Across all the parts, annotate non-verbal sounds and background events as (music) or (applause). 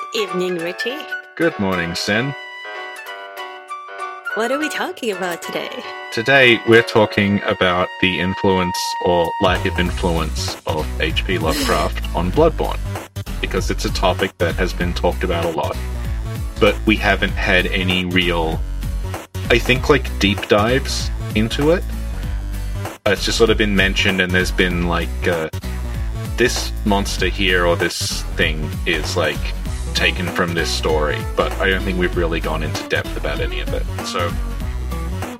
Good evening, Richie. Good morning, Sin. What are we talking about today? Today we're talking about the influence or lack of influence of H.P. Lovecraft on Bloodborne. Because it's a topic that has been talked about a lot. But we haven't had any real, I think, like deep dives into it. It's just sort of been mentioned, and there's been like, uh, this monster here or this thing is like taken from this story, but I don't think we've really gone into depth about any of it. So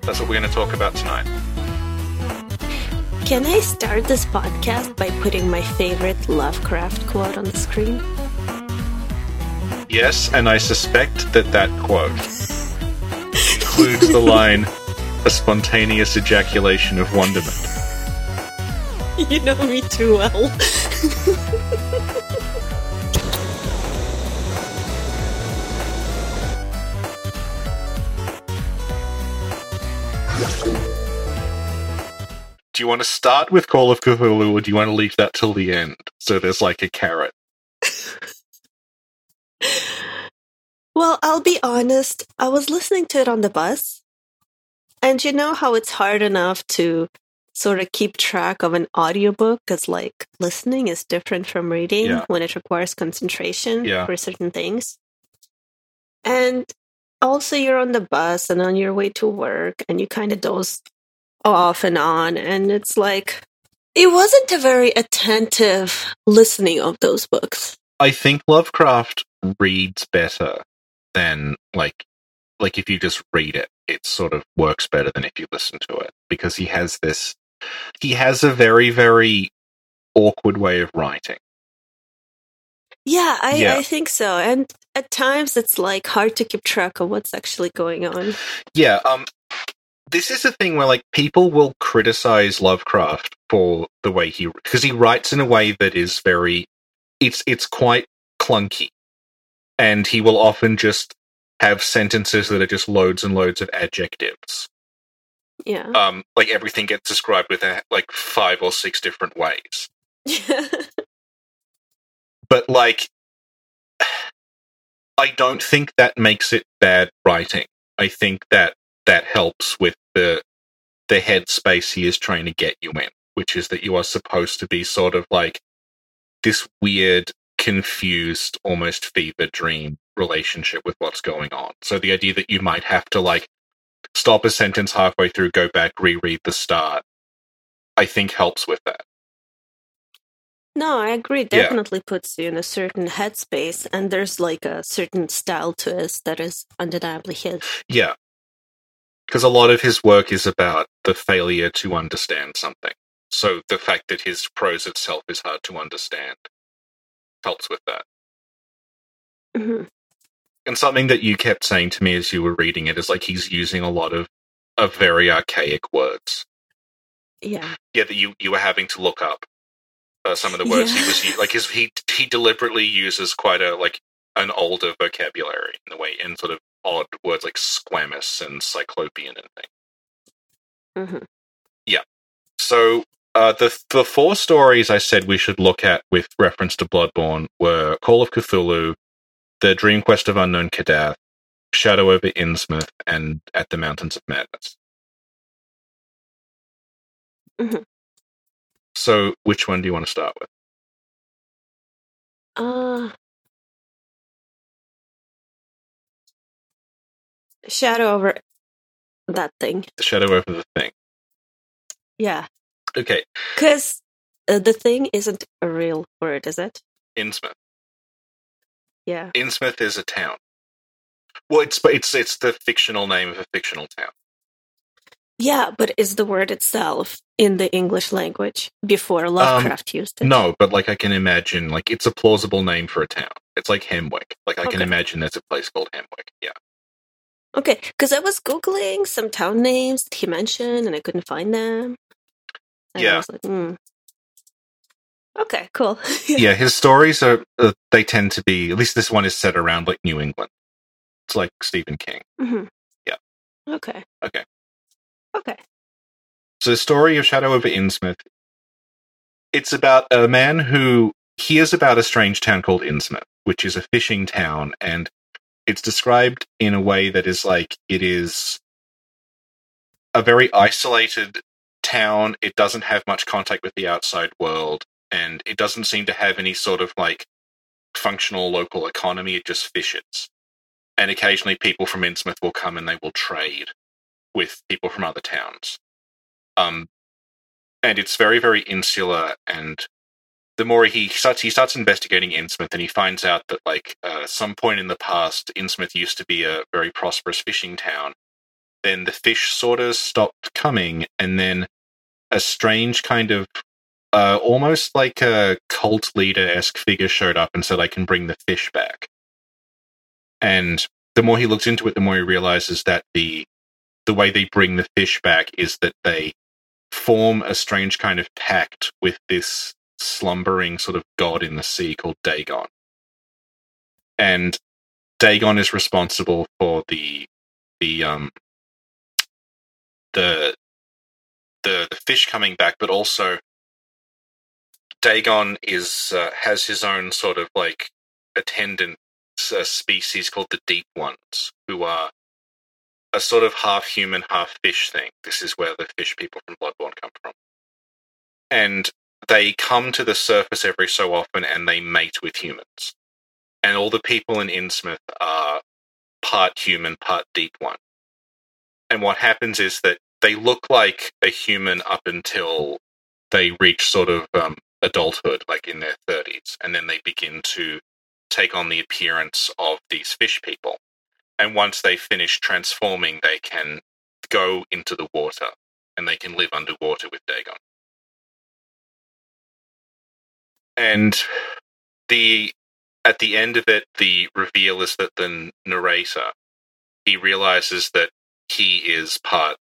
that's what we're going to talk about tonight. Can I start this podcast by putting my favorite Lovecraft quote on the screen? Yes, and I suspect that that quote includes the line, a spontaneous ejaculation of wonderment. (laughs) You know me too well. (laughs) Do you want to start with Call of Cthulhu or do you want to leave that till the end? So there's like a carrot. (laughs) well, I'll be honest. I was listening to it on the bus. And you know how it's hard enough to sort of keep track of an audiobook because like listening is different from reading Yeah. when it requires concentration Yeah. for certain things. And also you're on the bus and on your way to work and you kind of doze off and on and it's like it wasn't a very attentive listening of those books. I think Lovecraft reads better than like like if you just read it, it sort of works better than if you listen to it because he has this he has a very very awkward way of writing. Yeah, I, Yeah. I think so. And at times it's like hard to keep track of what's actually going on. Yeah, um this is a thing where like people will criticize Lovecraft for the way he because he writes in a way that is very it's it's quite clunky. And he will often just have sentences that are just loads and loads of adjectives. Yeah. um like everything gets described with like five or six different ways Yeah. (laughs) but like (sighs) i don't think that makes it bad writing i think that that helps with the the headspace he is trying to get you in which is that you are supposed to be sort of like this weird confused almost fever dream relationship with what's going on so the idea that you might have to like stop a sentence halfway through, go back, reread the start, I think helps with that. no, I agree. Yeah. Definitely puts you in a certain headspace, and there's like a certain style to it that is undeniably his. Yeah. Because a lot of his work is about the failure to understand something. So the fact that his prose itself is hard to understand helps with that. Mhm. And something that you kept saying to me as you were reading it is like he's using a lot of, of very archaic words. Yeah. Yeah, that you, you were having to look up uh, some of the words he was like his he he deliberately uses quite a like an older vocabulary in the way in sort of odd words like squamous and cyclopean and things. hmm Yeah. So uh, the the four stories I said we should look at with reference to Bloodborne were Call of Cthulhu, The Dream Quest of Unknown Kadath, Shadow over Innsmouth, and At the Mountains of Madness. Mhm. So which one do you want to start with? Uh, shadow over that thing. Shadow over the Thing. Yeah. Okay, Because uh, the thing isn't a real word, is it? Innsmouth. Yeah. Innsmouth is a town. Well, it's it's it's the fictional name of a fictional town. Yeah, but is the word itself in the English language before Lovecraft used it? No, but like I can imagine, like it's a plausible name for a town. It's like Hemwick. Like I can imagine there's a place called Hemwick. Yeah. Okay, because I was googling some town names that he mentioned and I couldn't find them. And I Yeah. was like, hmm. Okay, cool. (laughs) yeah, his stories are uh, they tend to be at least this one is set around like New England. It's like Stephen King. hmm Yeah. Okay. Okay. Okay. So the story of Shadow over Innsmouth. It's about a man who hears about a strange town called Innsmouth, which is a fishing town, and it's described in a way that is like it is a very isolated town. It doesn't have much contact with the outside world, and it doesn't seem to have any sort of like functional local economy. It just fishes. And occasionally people from Innsmouth will come and they will trade with people from other towns. Um, and it's very, very insular. And the more he starts, he starts investigating Innsmouth, and he finds out that, like, uh, some point in the past, Innsmouth used to be a very prosperous fishing town. Then the fish sort of stopped coming, and then a strange kind of uh, almost like a cult leader esque figure showed up and said, I can bring the fish back. And the more he looks into it, the more he realizes that the the way they bring the fish back is that they form a strange kind of pact with this slumbering sort of god in the sea called Dagon. And Dagon is responsible for the the um the the the fish coming back, but also Dagon is uh, has his own sort of like attendant uh, species called the Deep Ones, who are a sort of half human, half fish thing. This is where the fish people from Bloodborne come from, and they come to the surface every so often and they mate with humans. And all the people in Innsmouth are part human, part deep one. And what happens is that they look like a human up until they reach sort of um, adulthood, like in their 30s, and then they begin to take on the appearance of these fish people. And once they finish transforming, they can go into the water and they can live underwater with Dagon. And the at the end of it, the reveal is that the narrator he realizes that he is part.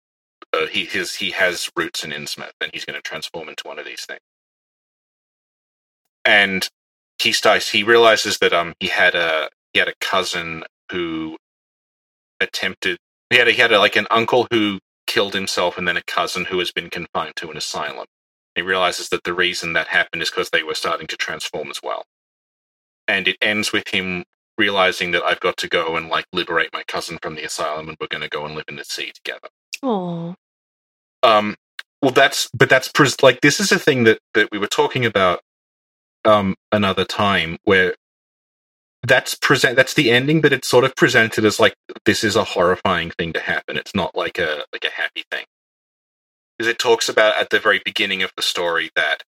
Uh, he his he has roots in Innsmouth, and he's going to transform into one of these things and he starts he realizes that um he had a he had a cousin who attempted he had a, he had a, like an uncle who killed himself and then a cousin who has been confined to an asylum. He realizes that the reason that happened is because they were starting to transform as well. And it ends with him realizing that I've got to go and like liberate my cousin from the asylum and we're going to go and live in the sea together. Oh. Um well that's but that's pres- like this is a thing that that we were talking about um, another time where that's present that's the ending but it's sort of presented as like this is a horrifying thing to happen it's not like a like a happy thing because it talks about at the very beginning of the story that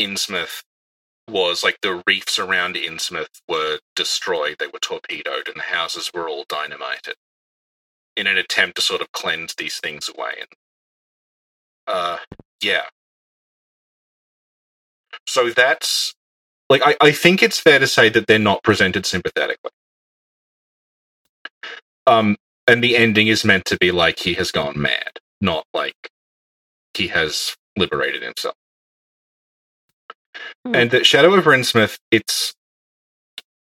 innsmouth was like the reefs around innsmouth were destroyed they were torpedoed and the houses were all dynamited in an attempt to sort of cleanse these things away and uh yeah so that's like I, I think it's fair to say that they're not presented sympathetically. Um, and the ending is meant to be like he has gone mad, not like he has liberated himself. Hmm. And that Shadow over Innsmouth, it's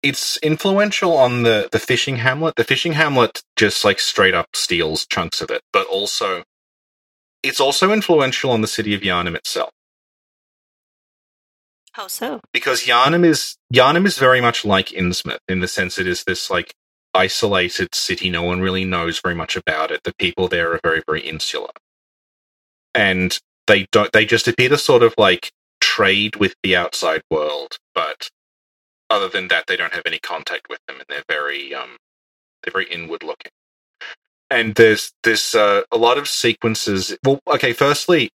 it's influential on the the fishing hamlet. The fishing hamlet just like straight up steals chunks of it, but also it's also influential on the city of Yharnam itself. How so? Because Yharnam is Yharnam is very much like Innsmouth in the sense it is this like isolated city. No one really knows very much about it. The people there are very, very insular. And they don't they just appear to sort of like trade with the outside world, but other than that they don't have any contact with them and they're very um they're very inward looking. And there's this uh, a lot of sequences. Well, okay. Firstly,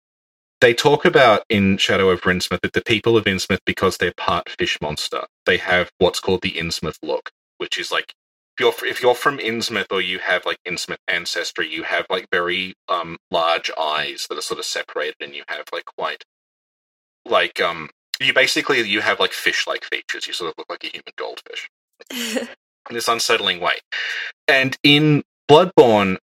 they talk about in Shadow of Innsmouth that the people of Innsmouth, because they're part fish monster, they have what's called the Innsmouth look, which is like you're if you're from Innsmouth or you have like Innsmouth ancestry, you have like very um large eyes that are sort of separated, and you have like quite like um you basically you have like fish like features. You sort of look like a human goldfish (laughs) in this unsettling way. And in Bloodborne,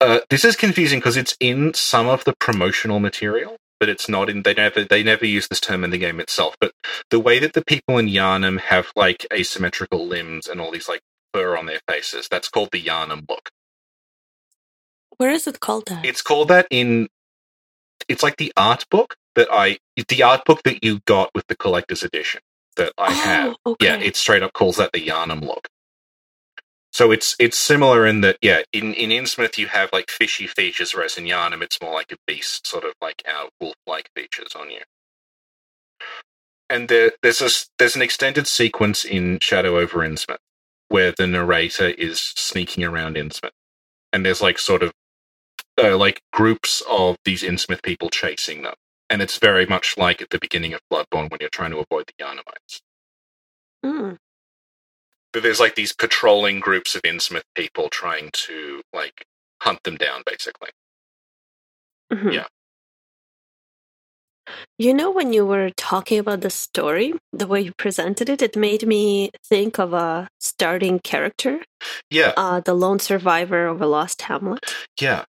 uh, this is confusing because it's in some of the promotional material but it's not in. They never they never use this term in the game itself. But the way that the people in Yharnam have like asymmetrical limbs and all these like fur on their faces, that's called the Yharnam look. Where is it called that? It's called that in. It's like the art book that I, the art book that you got with the collector's edition. that I oh, have, okay. yeah, it straight up calls that the Yharnam look. So it's it's similar in that, yeah, in, in Innsmouth you have like fishy features, whereas in Yharnam it's more like a beast, sort of like our wolf-like features on you. And there, there's a, there's an extended sequence in Shadow over Innsmouth where the narrator is sneaking around Innsmouth, and there's like sort of uh, like groups of these Innsmouth people chasing them, and it's very much like at the beginning of Bloodborne when you're trying to avoid the Yharnamites. Mm. But there's like these patrolling groups of Innsmouth people trying to like hunt them down, basically. Mhm. Yeah. You know, when you were talking about the story, the way you presented it, it made me think of a starting character, Yeah, uh, the lone survivor of a lost hamlet. yeah,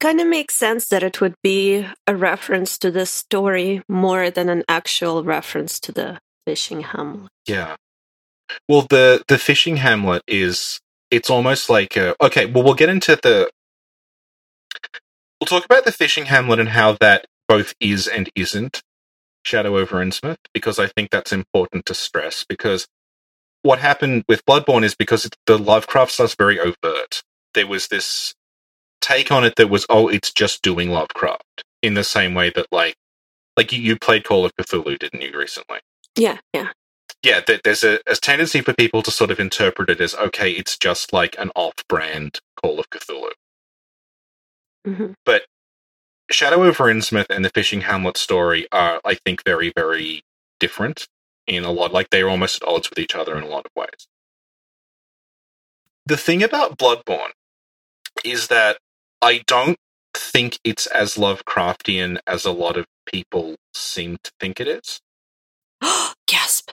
Kind of makes sense that it would be a reference to the story more than an actual reference to the fishing hamlet. yeah. Well, the the fishing hamlet is it's almost like a, okay. Well, we'll get into the we'll talk about the fishing hamlet and how that both is and isn't Shadow over Innsmouth because I think that's important to stress because what happened with Bloodborne is because it, the Lovecraft stuff's very overt. There was this take on it that was oh, it's just doing Lovecraft in the same way that like like you, you played Call of Cthulhu, didn't you recently? Yeah, yeah. yeah, th- there's a, a tendency for people to sort of interpret it as okay, it's just like an off-brand Call of Cthulhu. hmm Shadow over Innsmouth and the Fishing Hamlet story are, I think, very, very different in a lot. Like they're almost at odds with each other in a lot of ways. The thing about Bloodborne is that I don't think it's as Lovecraftian as a lot of people seem to think it is. (gasps) Gasp.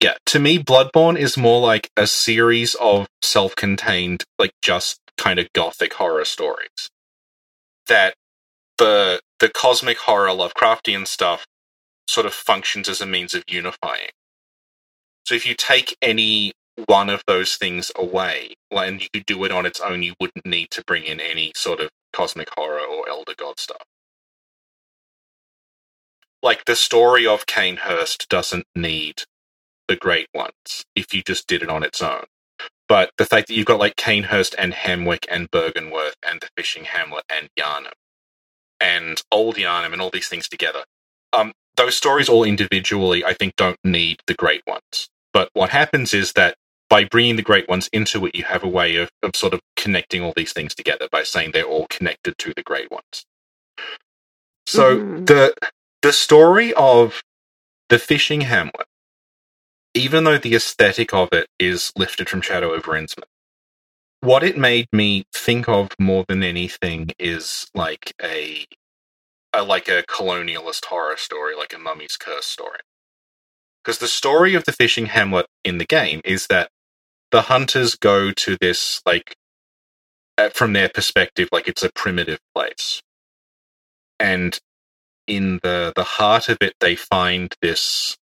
Yeah, to me, Bloodborne is more like a series of self-contained, like just kind of gothic horror stories. That the the cosmic horror Lovecraftian stuff sort of functions as a means of unifying. So if you take any one of those things away, and you could do it on its own, you wouldn't need to bring in any sort of cosmic horror or elder god stuff. Like the story of Cainhurst doesn't need the great ones if you just did it on its own. But the fact that you've got like Cainhurst and Hemwick and Byrgenwerth and the Fishing Hamlet and Yharnam and Old Yharnam and all these things together, um, those stories all individually, I think, don't need the great ones. But what happens is that by bringing the great ones into it, you have a way of, of sort of connecting all these things together by saying they're all connected to the great ones. So Mhm. the the story of the fishing hamlet, even though the aesthetic of it is lifted from Shadow over Innsmouth, what it made me think of more than anything is like a, a like a colonialist horror story, like a Mummy's Curse story. Because the story of the fishing hamlet in the game is that the hunters go to this like from their perspective like it's a primitive place and in the the heart of it they find this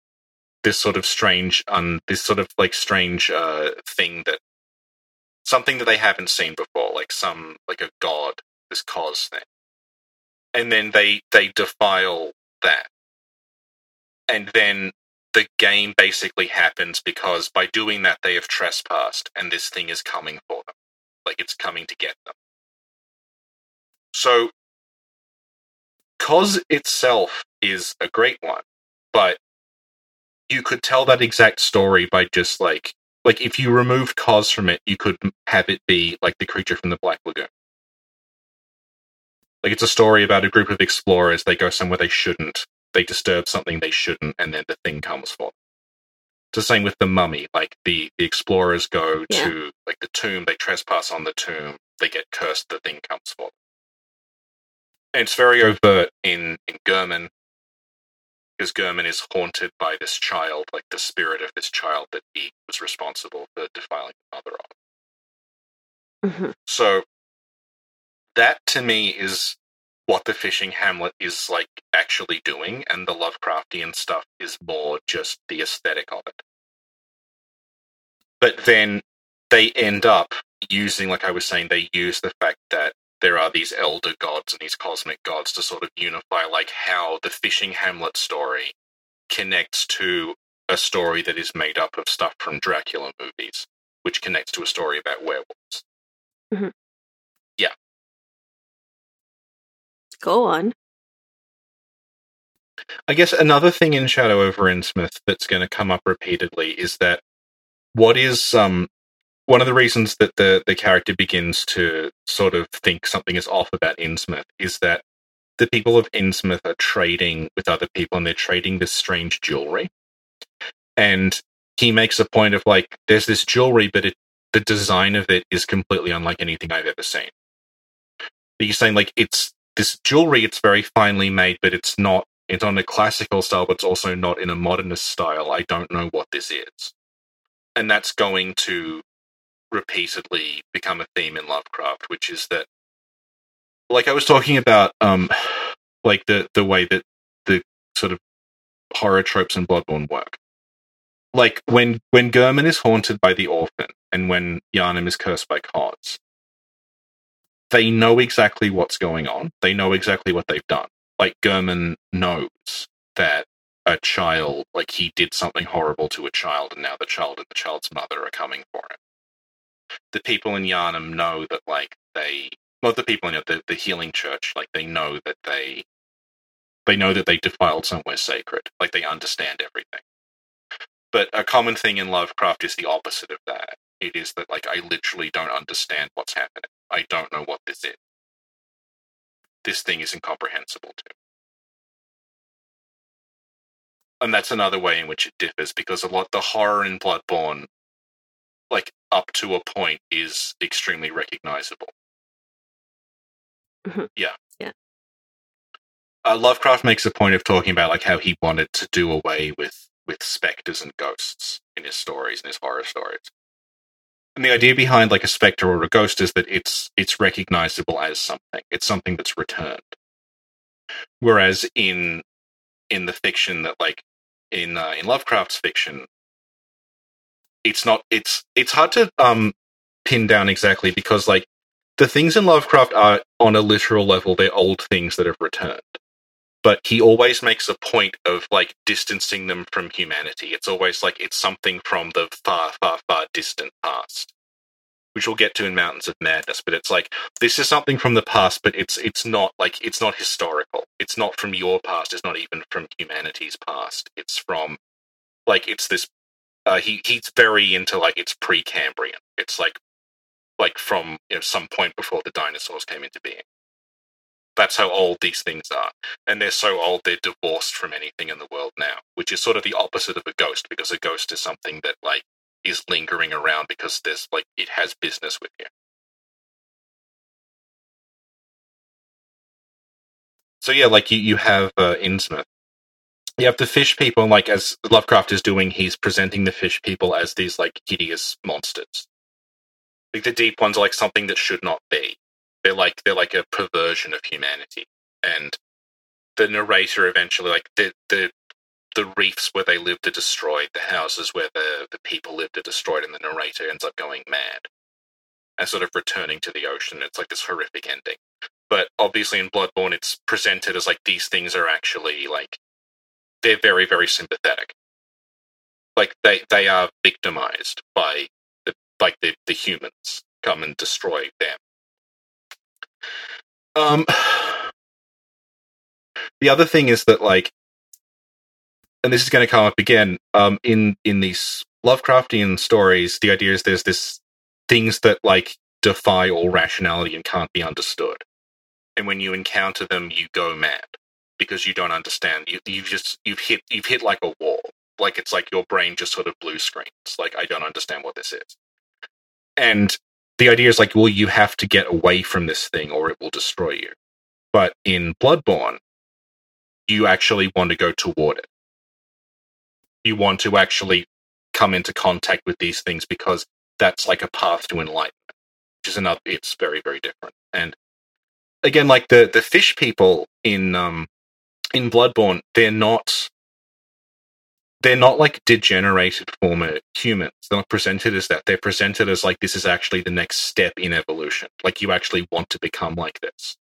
this sort of strange um this sort of like strange uh thing that something that they haven't seen before like some like a god this Kos thing. And then they they defile that. And then the game basically happens because by doing that they have trespassed and this thing is coming for them. Like it's coming to get them. So Kos itself is a great one but you could tell that exact story by just like like if you removed Kos from it you could have it be like the creature from the black lagoon. Like it's a story about a group of explorers. They go somewhere they shouldn't. They disturb something they shouldn't and then the thing comes for it's the same with the mummy. Like the the explorers go Yeah. to like the tomb. They trespass on the tomb. They get cursed. The thing comes for and it's very overt in in Gehrman because Gehrman is haunted by this child, like the spirit of this child that he was responsible for defiling the mother of. Mhm. So that to me is what the fishing hamlet is like actually doing, and the Lovecraftian stuff is more just the aesthetic of it. But then they end up using, like I was saying, they use the fact that there are these elder gods and these cosmic gods to sort of unify like how the fishing hamlet story connects to a story that is made up of stuff from Dracula movies, which connects to a story about werewolves. Mhm. Yeah. Go on. I guess another thing in Shadow over Innsmouth that's going to come up repeatedly is that what is um one of the reasons that the the character begins to sort of think something is off about Innsmouth is that the people of Innsmouth are trading with other people and they're trading this strange jewelry. And he makes a point of like, there's this jewelry, but it, the design of it is completely unlike anything I've ever seen. He's saying like it's this jewelry, it's very finely made, but it's not it's on a classical style, but it's also not in a modernist style. I don't know what this is. And that's going to repeatedly become a theme in Lovecraft, which is that like I was talking about um like the the way that the sort of horror tropes in Bloodborne work. Like when when Gehrman is haunted by the orphan and when Yharnam is cursed by Kos, they know exactly what's going on. They know exactly what they've done. Like Gehrman knows that a child, like he did something horrible to a child, and now the child and the child's mother are coming for him. The people in Yharnam know that, like they, well, the people in it, the the healing church, like they know that they, they know that they defiled somewhere sacred. Like they understand everything. But a common thing in Lovecraft is the opposite of that. It is that, like, I literally don't understand what's happening. I don't know what this is. This thing is incomprehensible to. And that's another way in which it differs because a lot the horror in Bloodborne, like up to a point, is extremely recognizable. Mhm. Yeah. Yeah. Uh, Lovecraft makes a point of talking about like how he wanted to do away with with specters and ghosts in his stories and his horror stories. And the idea behind like a specter or a ghost is that it's it's recognizable as something. It's something that's returned. Whereas in in the fiction that like in uh, in Lovecraft's fiction, it's not. It's it's hard to um pin down exactly because like the things in Lovecraft are on a literal level they're old things that have returned. But he always makes a point of like distancing them from humanity. It's always like it's something from the far, far, far distant past. Which we'll get to in Mountains of Madness, but it's like this is something from the past, but it's it's not like it's not historical. It's not from your past. It's not even from humanity's past. It's from like it's this. Uh, he he's very into like it's Precambrian. It's like like from you know some point before the dinosaurs came into being. That's how old these things are, and they're so old they're divorced from anything in the world now, which is sort of the opposite of a ghost because a ghost is something that like is lingering around because there's like it has business with you. So yeah, like you, you have uh, Innsmouth. You have the fish people, and like as Lovecraft is doing, he's presenting the fish people as these like hideous monsters. Like the deep ones are like something that should not be. They're like they're like a perversion of humanity. And the narrator eventually like the the the reefs where they lived are destroyed, the houses where the, the people lived are destroyed, and the narrator ends up going mad and sort of returning to the ocean. It's like this horrific ending. But obviously in Bloodborne it's presented as like these things are actually like they're very, very sympathetic. Like they, they are victimized by the like the, the humans come and destroy them. Um the other thing is that like and this is going to come up again um, in in these Lovecraftian stories. The idea is there's this things that like defy all rationality and can't be understood, and when you encounter them, you go mad because you don't understand. You you've just you've hit you've hit like a wall. Like it's like your brain just sort of blue screens. Like I don't understand what this is, and the idea is like, well, you have to get away from this thing or it will destroy you. But in Bloodborne, you actually want to go toward it you want to actually come into contact with these things because that's like a path to enlightenment which is another it's very very different and again like the the fish people in um bloodborne they're not they're not like degenerated former humans. They're not presented as that. They're presented as like this is actually the next step in evolution. Like you actually want to become like this.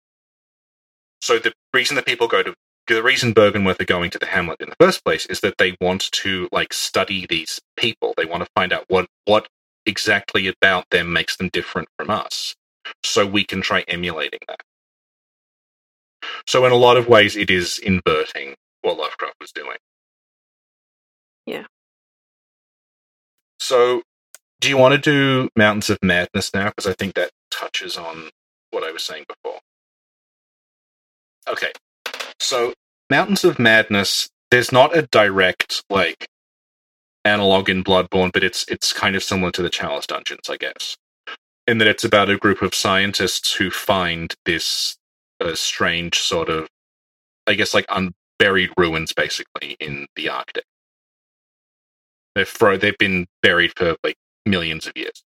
So the reason that people go to the reason Byrgenwerth are going to the Hamlet in the first place is that they want to like study these people. They want to find out what what exactly about them makes them different from us, so we can try emulating that. So in a lot of ways, it is inverting what Lovecraft was doing. Yeah. So, do you want to do Mountains of Madness now? Because I think that touches on what I was saying before. Okay. So, Mountains of Madness, there's not a direct, like, analog in Bloodborne, but it's it's kind of similar to the Chalice Dungeons, I guess. In that it's about a group of scientists who find this uh, strange sort of, I guess, like unburied ruins, basically, in the Arctic. They've fro- they've been buried for like millions of years.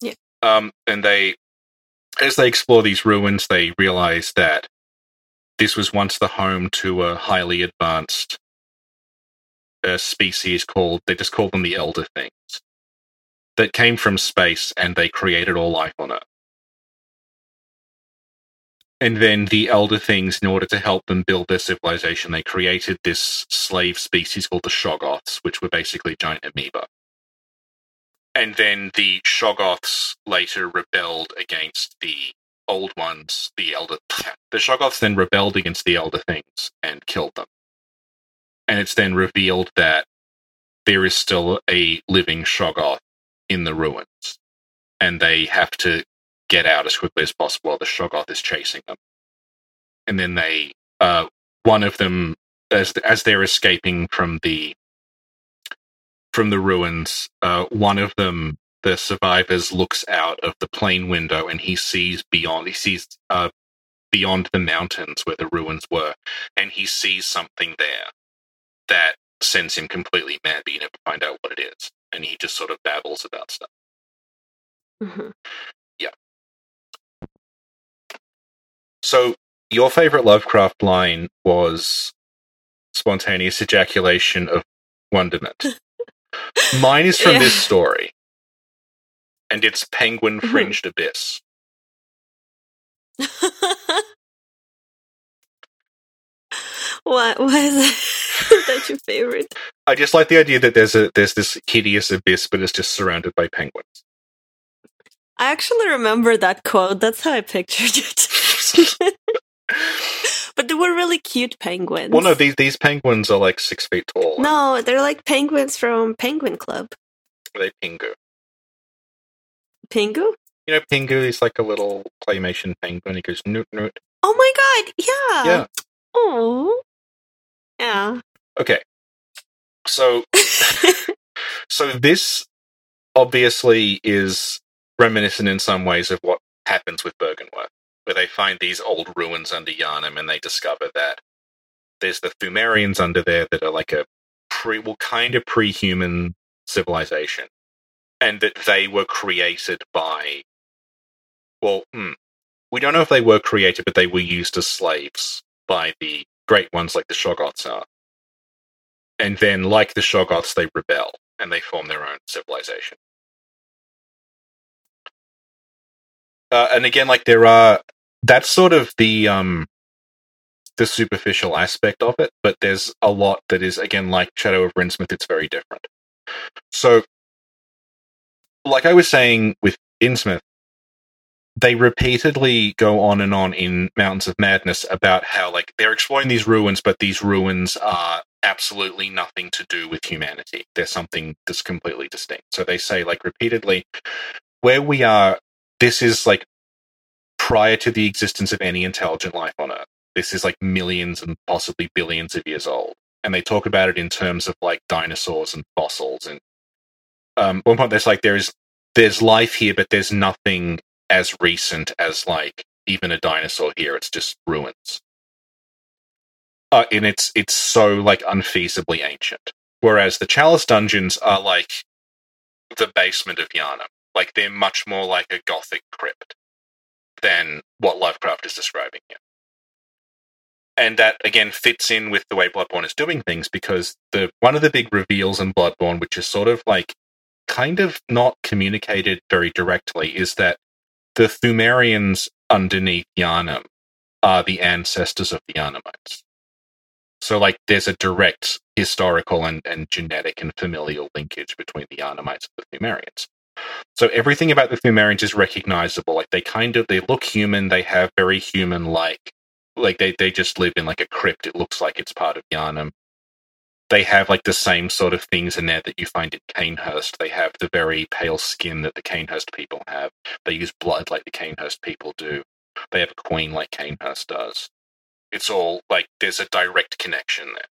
Yeah. Um, and they, as they explore these ruins, they realize that this was once the home to a highly advanced uh, species called they just called them the Elder Things that came from space and they created all life on Earth. And then the Elder Things, in order to help them build their civilization, they created this slave species called the Shoggoths, which were basically giant amoeba. And then the Shoggoths later rebelled against the old ones, the Elder. (laughs) The Shoggoths then rebelled against the Elder Things and killed them. And it's then revealed that there is still a living Shoggoth in the ruins. And they have to get out as quickly as possible while the Shoggoth is chasing them. And then they, uh, one of them, as as they're escaping from the from the ruins, uh, one of them, the survivors, looks out of the plane window and he sees beyond. He sees uh, beyond the mountains where the ruins were, and he sees something there that sends him completely mad. But you never find out what it is, and he just sort of babbles about stuff. Mhm. So your favorite Lovecraft line was spontaneous ejaculation of wonderment. (laughs) Mine is from Yeah. this story, and it's penguin Mhm. fringed abyss. (laughs) What? Why is that, (laughs) that your favorite? I just like the idea that there's a there's this hideous abyss, but it's just surrounded by penguins. I actually remember that quote. That's how I pictured it. (laughs) but they were really cute penguins. well, no, these these penguins are like six feet tall. No, they're like penguins from Penguin Club. they Pingu. Pingu? You know, Pingu is like a little claymation penguin. He goes noot noot. Oh my god, yeah. Yeah. Oh. Yeah. Okay. So (laughs) so this obviously is reminiscent in some ways of what happens with Byrgenwerth, where they find these old ruins under Yharnam and they discover that there's the Pthumerians under there that are like a pre well kind of pre-human civilization. And that they were created by well, hmm, we don't know if they were created, but they were used as slaves by the great ones like the Shoggoths are. And then, like the Shoggoths, they rebel and they form their own civilization. Uh, and again, like there are that's sort of the um the superficial aspect of it, but there's a lot that is again like Shadow of Innsmouth. It's very different. So, like I was saying with Innsmouth, they repeatedly go on and on in Mountains of Madness about how like they're exploring these ruins, but these ruins are absolutely nothing to do with humanity. They're something that's completely distinct. So they say like repeatedly, where we are, this is like prior to the existence of any intelligent life on Earth. This is like millions and possibly billions of years old. And they talk about it in terms of like dinosaurs and fossils. And um, one point, there's like there's there's life here, but there's nothing as recent as like even a dinosaur here. It's just ruins. Uh, and it's it's so like unfeasibly ancient. Whereas the Chalice dungeons are like the basement of Yharnam. Like they're much more like a gothic crypt than what Lovecraft is describing here. And that again fits in with the way Bloodborne is doing things because the one of the big reveals in Bloodborne, which is sort of like kind of not communicated very directly, is that the Pthumerians underneath Yharnam are the ancestors of the Yharnamites. So, like, there's a direct historical and, and genetic and familial linkage between the Yharnamites and the Pthumerians. So everything about the Pthumerians is recognizable. Like they kind of they look human. They have very human like like they they just live in like a crypt. It looks like it's part of Yharnam. They have like the same sort of things in there that you find at Cainhurst. They have the very pale skin that the Cainhurst people have. They use blood like the Cainhurst people do. They have a queen like Cainhurst does. It's all like there's a direct connection there.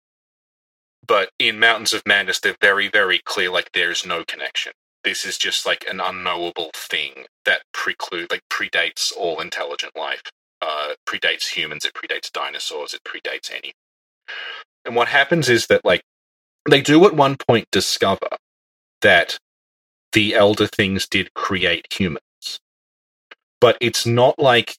But in Mountains of Madness, they're very, very clear like there's no connection. This is just like an unknowable thing that preclude like predates all intelligent life. Uh, predates humans, it predates dinosaurs, it predates anything. And what happens is that, like, they do at one point discover that the elder things did create humans. But it's not like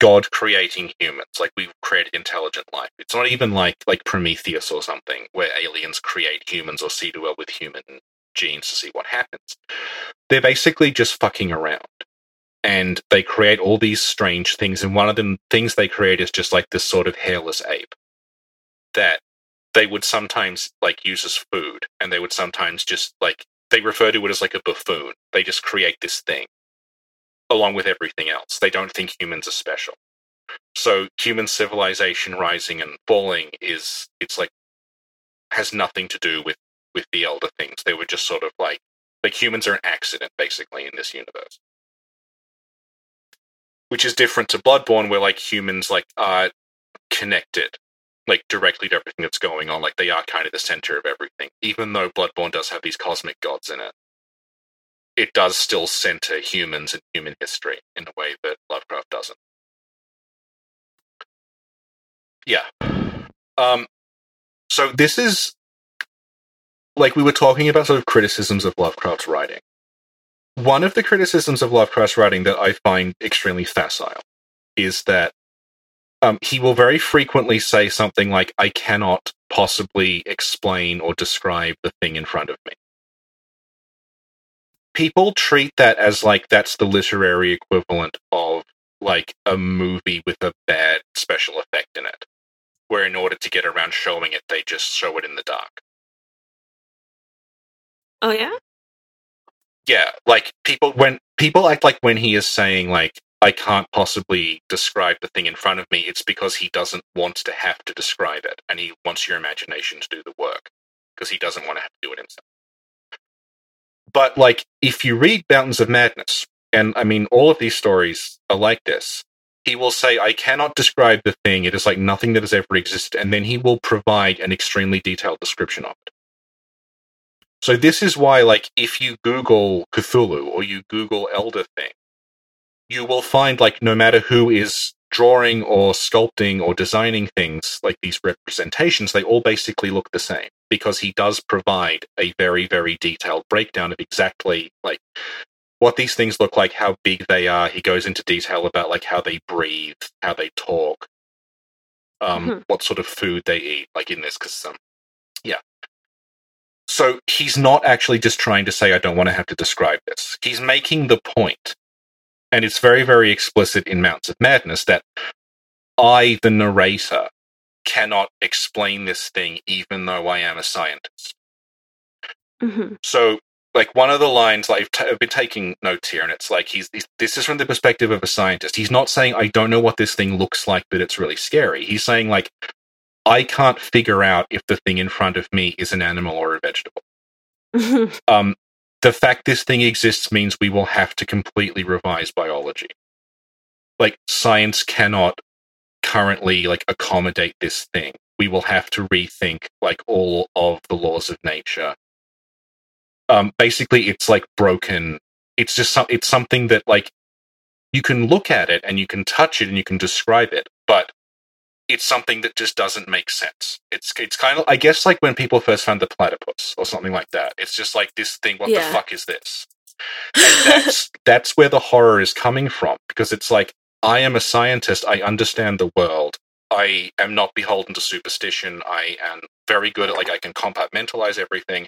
God creating humans, like we've created intelligent life. It's not even like like Prometheus or something, where aliens create humans or see well with human genes to see what happens. They're basically just fucking around. And they create all these strange things, and one of them things they create is just like this sort of hairless ape that they would sometimes like use as food, and they would sometimes just like they refer to it as like a buffoon. They just create this thing along with everything else. They don't think humans are special. So human civilization rising and falling is it's like has nothing to do with with the elder things. They were just sort of like like humans are an accident basically in this universe. Which is different to Bloodborne where like humans like are connected like directly to everything that's going on. Like they are kind of the center of everything. Even though Bloodborne does have these cosmic gods in it, it does still center humans and human history in a way that Lovecraft doesn't. Yeah. Um. So this is like we were talking about sort of criticisms of Lovecraft's writing. One of the criticisms of Lovecraft's writing that I find extremely facile is that um, he will very frequently say something like, I cannot possibly explain or describe the thing in front of me. People treat that as like that's the literary equivalent of like a movie with a bad special effect in it, where in order to get around showing it, they just show it in the dark. Oh yeah? Yeah, like people when people act like when he is saying like I can't possibly describe the thing in front of me, it's because he doesn't want to have to describe it and he wants your imagination to do the work because he doesn't want to have to do it himself. But like if you read Mountains of Madness, and I mean all of these stories are like this, he will say, I cannot describe the thing, it is like nothing that has ever existed, and then he will provide an extremely detailed description of it. So this is why, like, if you Google Cthulhu or you Google Elder Thing, you will find like no matter who is drawing or sculpting or designing things like these representations, they all basically look the same because he does provide a very, very detailed breakdown of exactly like what these things look like, how big they are. He goes into detail about like how they breathe, how they talk, um, mm-hmm. what sort of food they eat, like in this, because um, yeah. So he's not actually just trying to say, I don't want to have to describe this. He's making the point and it's very, very explicit in Mountains of Madness that I, the narrator, cannot explain this thing even though I am a scientist. Mm-hmm. So, like one of the lines, like I've, t- I've been taking notes here, and it's like he's, he's this is from the perspective of a scientist. He's not saying I don't know what this thing looks like, but it's really scary. He's saying like I can't figure out if the thing in front of me is an animal or a vegetable. (laughs) um, the fact this thing exists means we will have to completely revise biology. Like science cannot currently like accommodate this thing. We will have to rethink like all of the laws of nature. Um, basically, it's like broken. It's just some, it's something that like you can look at it and you can touch it and you can describe it, but it's something that just doesn't make sense. It's it's kind of I guess like when people first found the platypus or something like that. It's just like this thing. What yeah. the fuck is this? And that's (laughs) that's where the horror is coming from because it's like I am a scientist. I understand the world. I am not beholden to superstition. I am very good at like I can compartmentalize everything.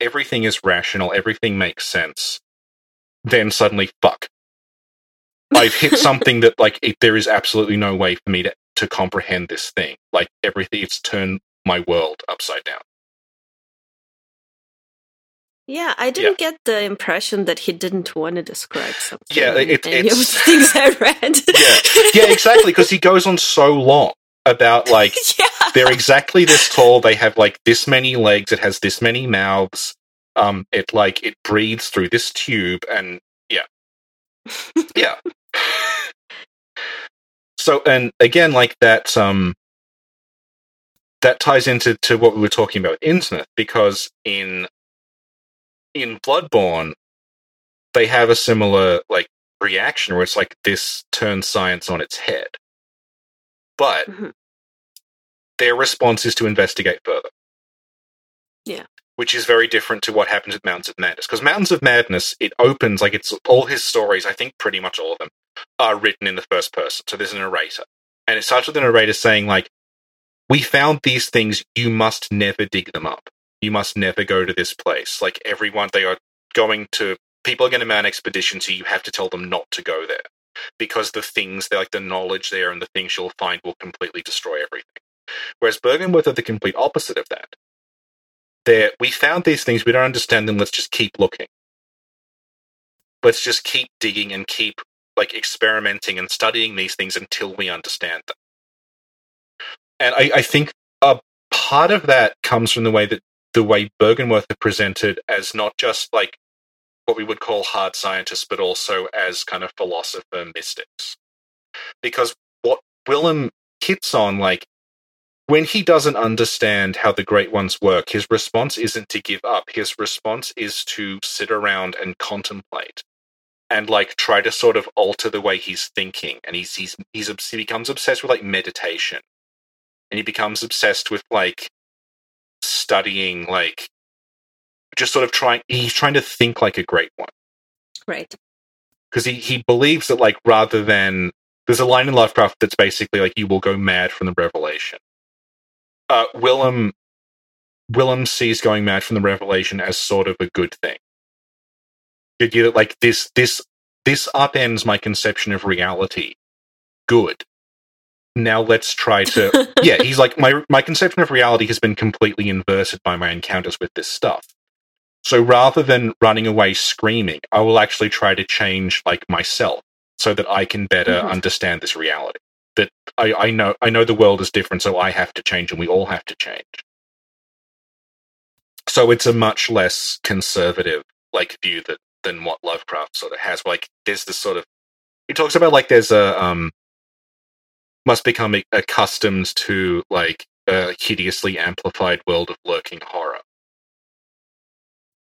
Everything is rational. Everything makes sense. Then suddenly, fuck. I've hit (laughs) something that like it, there is absolutely no way for me to to comprehend this thing. Like everything, it's turned my world upside down. Yeah, I didn't get the impression that he didn't want to describe something. Yeah, it- any it's- of the (laughs) things I read. Yeah, yeah, exactly. Because he goes on so long about (laughs) like yeah. they're exactly this tall. They have like this many legs. It has this many mouths. Um, it like it breathes through this tube, and yeah, (laughs) yeah. So, and again, like that. Um, that ties into to what we were talking about with Innsmouth, because in in Bloodborne, they have a similar like reaction where it's like this turns science on its head, but Mhm. their response is to investigate further. Yeah. Which is very different to what happens with Mountains of Madness. Because Mountains of Madness, it opens like it's all his stories, I think pretty much all of them, are written in the first person. So there's a narrator. And it starts with the narrator saying, like, we found these things, you must never dig them up. You must never go to this place. Like everyone they are going to people are going to man expeditions, so you have to tell them not to go there. Because the things, like the knowledge there and the things you'll find will completely destroy everything. Whereas Byrgenwerth are the complete opposite of that. They're, we found these things, we don't understand them, let's just keep looking. Let's just keep digging and keep like experimenting and studying these things until we understand them. And I, I think a part of that comes from the way that the way Byrgenwerth are presented as not just like what we would call hard scientists, but also as kind of philosopher mystics. Because what Willem hits on, like, when he doesn't understand how the Great Ones work, his response isn't to give up. His response is to sit around and contemplate and like try to sort of alter the way he's thinking. And he's he's he's he becomes obsessed with like meditation, and he becomes obsessed with like studying like just sort of trying. He's trying to think like a Great One Right. because he, he believes that like rather than there's a line in Lovecraft that's basically like you will go mad from the revelation. Uh, Willem Willem sees going mad from the revelation as sort of a good thing. Idea that like this this this upends my conception of reality. Good. Now let's try to (laughs) yeah. He's like my my conception of reality has been completely inverted by my encounters with this stuff. So rather than running away screaming, I will actually try to change like myself so that I can better Mhm. understand this reality. That I, I know I know the world is different, so I have to change and we all have to change. So it's a much less conservative like view that than what Lovecraft sort of has. Like there's this sort of he talks about like there's a um must become accustomed to like a hideously amplified world of lurking horror.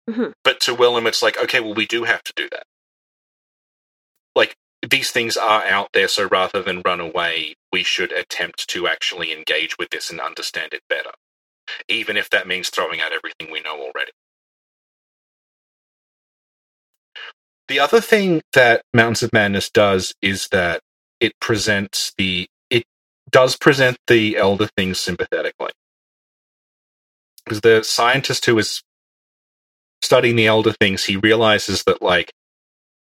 Mhm. But to Willem, it's like, okay, well, we do have to do that. These things are out there, so rather than run away, we should attempt to actually engage with this and understand it better. Even if that means throwing out everything we know already. The other thing that Mountains of Madness does is that it presents the it does present the elder things sympathetically. Because the scientist who is studying the elder things, he realizes that like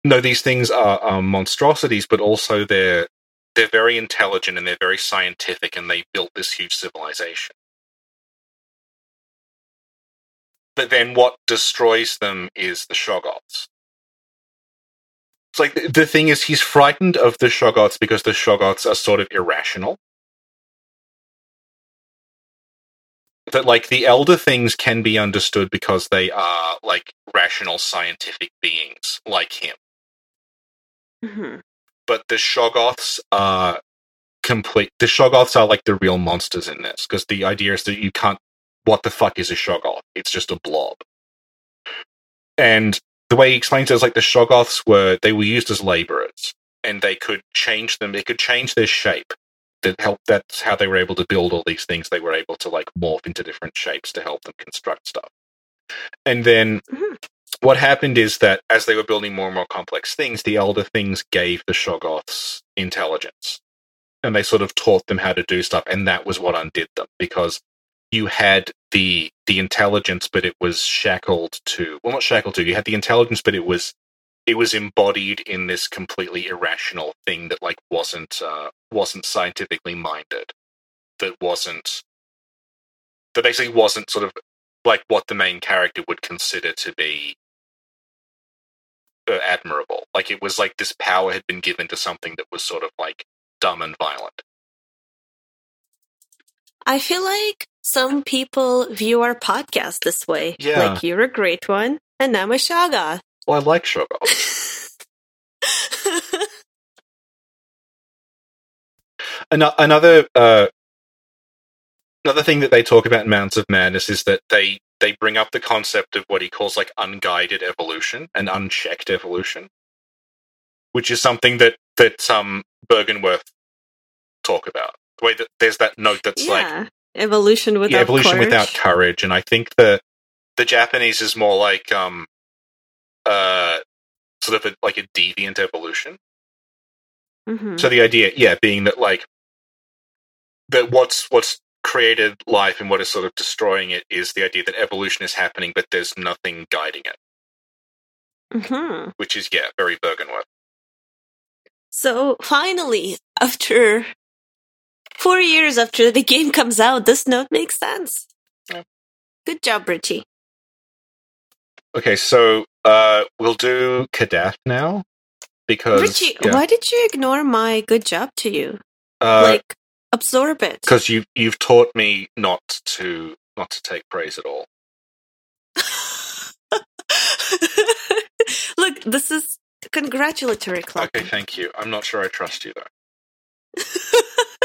no, these things are um, monstrosities, but also they're they're very intelligent and they're very scientific, and they built this huge civilization. But then, what destroys them is the Shoggoths. It's like the, the thing is, he's frightened of the Shoggoths because the Shoggoths are sort of irrational. That like the elder things can be understood because they are like rational scientific beings like him. Mhm. but the Shoggoths are complete. The Shoggoths are like the real monsters in this because the idea is that you can't. What the fuck is a Shoggoth? It's just a blob. And the way he explains it is like the Shoggoths were they were used as laborers, and they could change them. They could change their shape. That helped. That's how they were able to build all these things. They were able to like morph into different shapes to help them construct stuff. And then Mhm. What happened is that as they were building more and more complex things, the elder things gave the Shoggoths intelligence. And they sort of taught them how to do stuff, and that was what undid them because you had the the intelligence, but it was shackled to well not shackled to, you had the intelligence, but it was it was embodied in this completely irrational thing that like wasn't uh, wasn't scientifically minded, that wasn't that basically wasn't sort of like what the main character would consider to be admirable. Like it was like this power had been given to something that was sort of like dumb and violent. I feel like some people view our podcast this way. Yeah. Like you're a great one, and I'm a Shoggoth. Well, I like Shoggoth. (laughs) Ano- another uh, another thing that they talk about in Mountains of Madness is that they they bring up the concept of what he calls like unguided evolution and unchecked evolution, which is something that that um Byrgenwerth talk about. The way that there's that note that's like evolution without yeah, evolution courage. without courage, and I think the the Japanese is more like um uh sort of a, like a deviant evolution. Mhm. So the idea, yeah, being that like that what's what's created life and what is sort of destroying it is the idea that evolution is happening, but there's nothing guiding it, Mhm. which is yeah, very Byrgenwerth. So finally, after four years after the game comes out, this note makes sense. Yeah. Good job, Richie. Okay, so uh we'll do Kadath now because Richie, yeah, why did you ignore my good job to you? uh, like, absorb it. because you you've taught me not to not to take praise at all. (laughs) Look, this is congratulatory club. Okay, thank you. I'm not sure I trust you though. (laughs)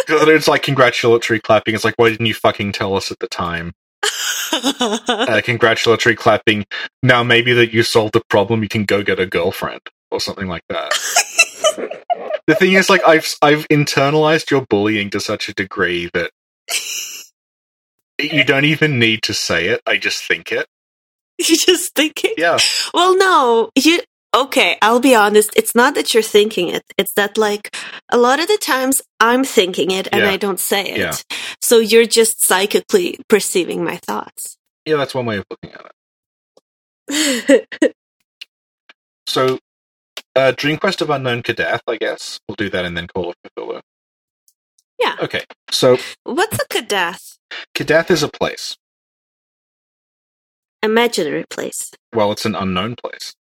(laughs) it's like congratulatory clapping. It's like, why didn't you fucking tell us at the time? Uh, congratulatory clapping. Now maybe that you solved the problem, you can go get a girlfriend or something like that. The thing is, like, I've I've internalized your bullying to such a degree that you don't even need to say it. I just think it. (laughs) you just thinking? Yeah. Well, no, you. Okay, I'll be honest. It's not that you're thinking it. It's that, like, a lot of the times I'm thinking it and Yeah. I don't say it. Yeah. So you're just psychically perceiving my thoughts. Yeah, that's one way of looking at it. (laughs) So, uh, Dream Quest of Unknown Kadath, I guess. We'll do that and then Call of Cthulhu. Yeah. Okay. So, What's a Kadath? Kadath is a place. Imaginary place. Well, it's an unknown place.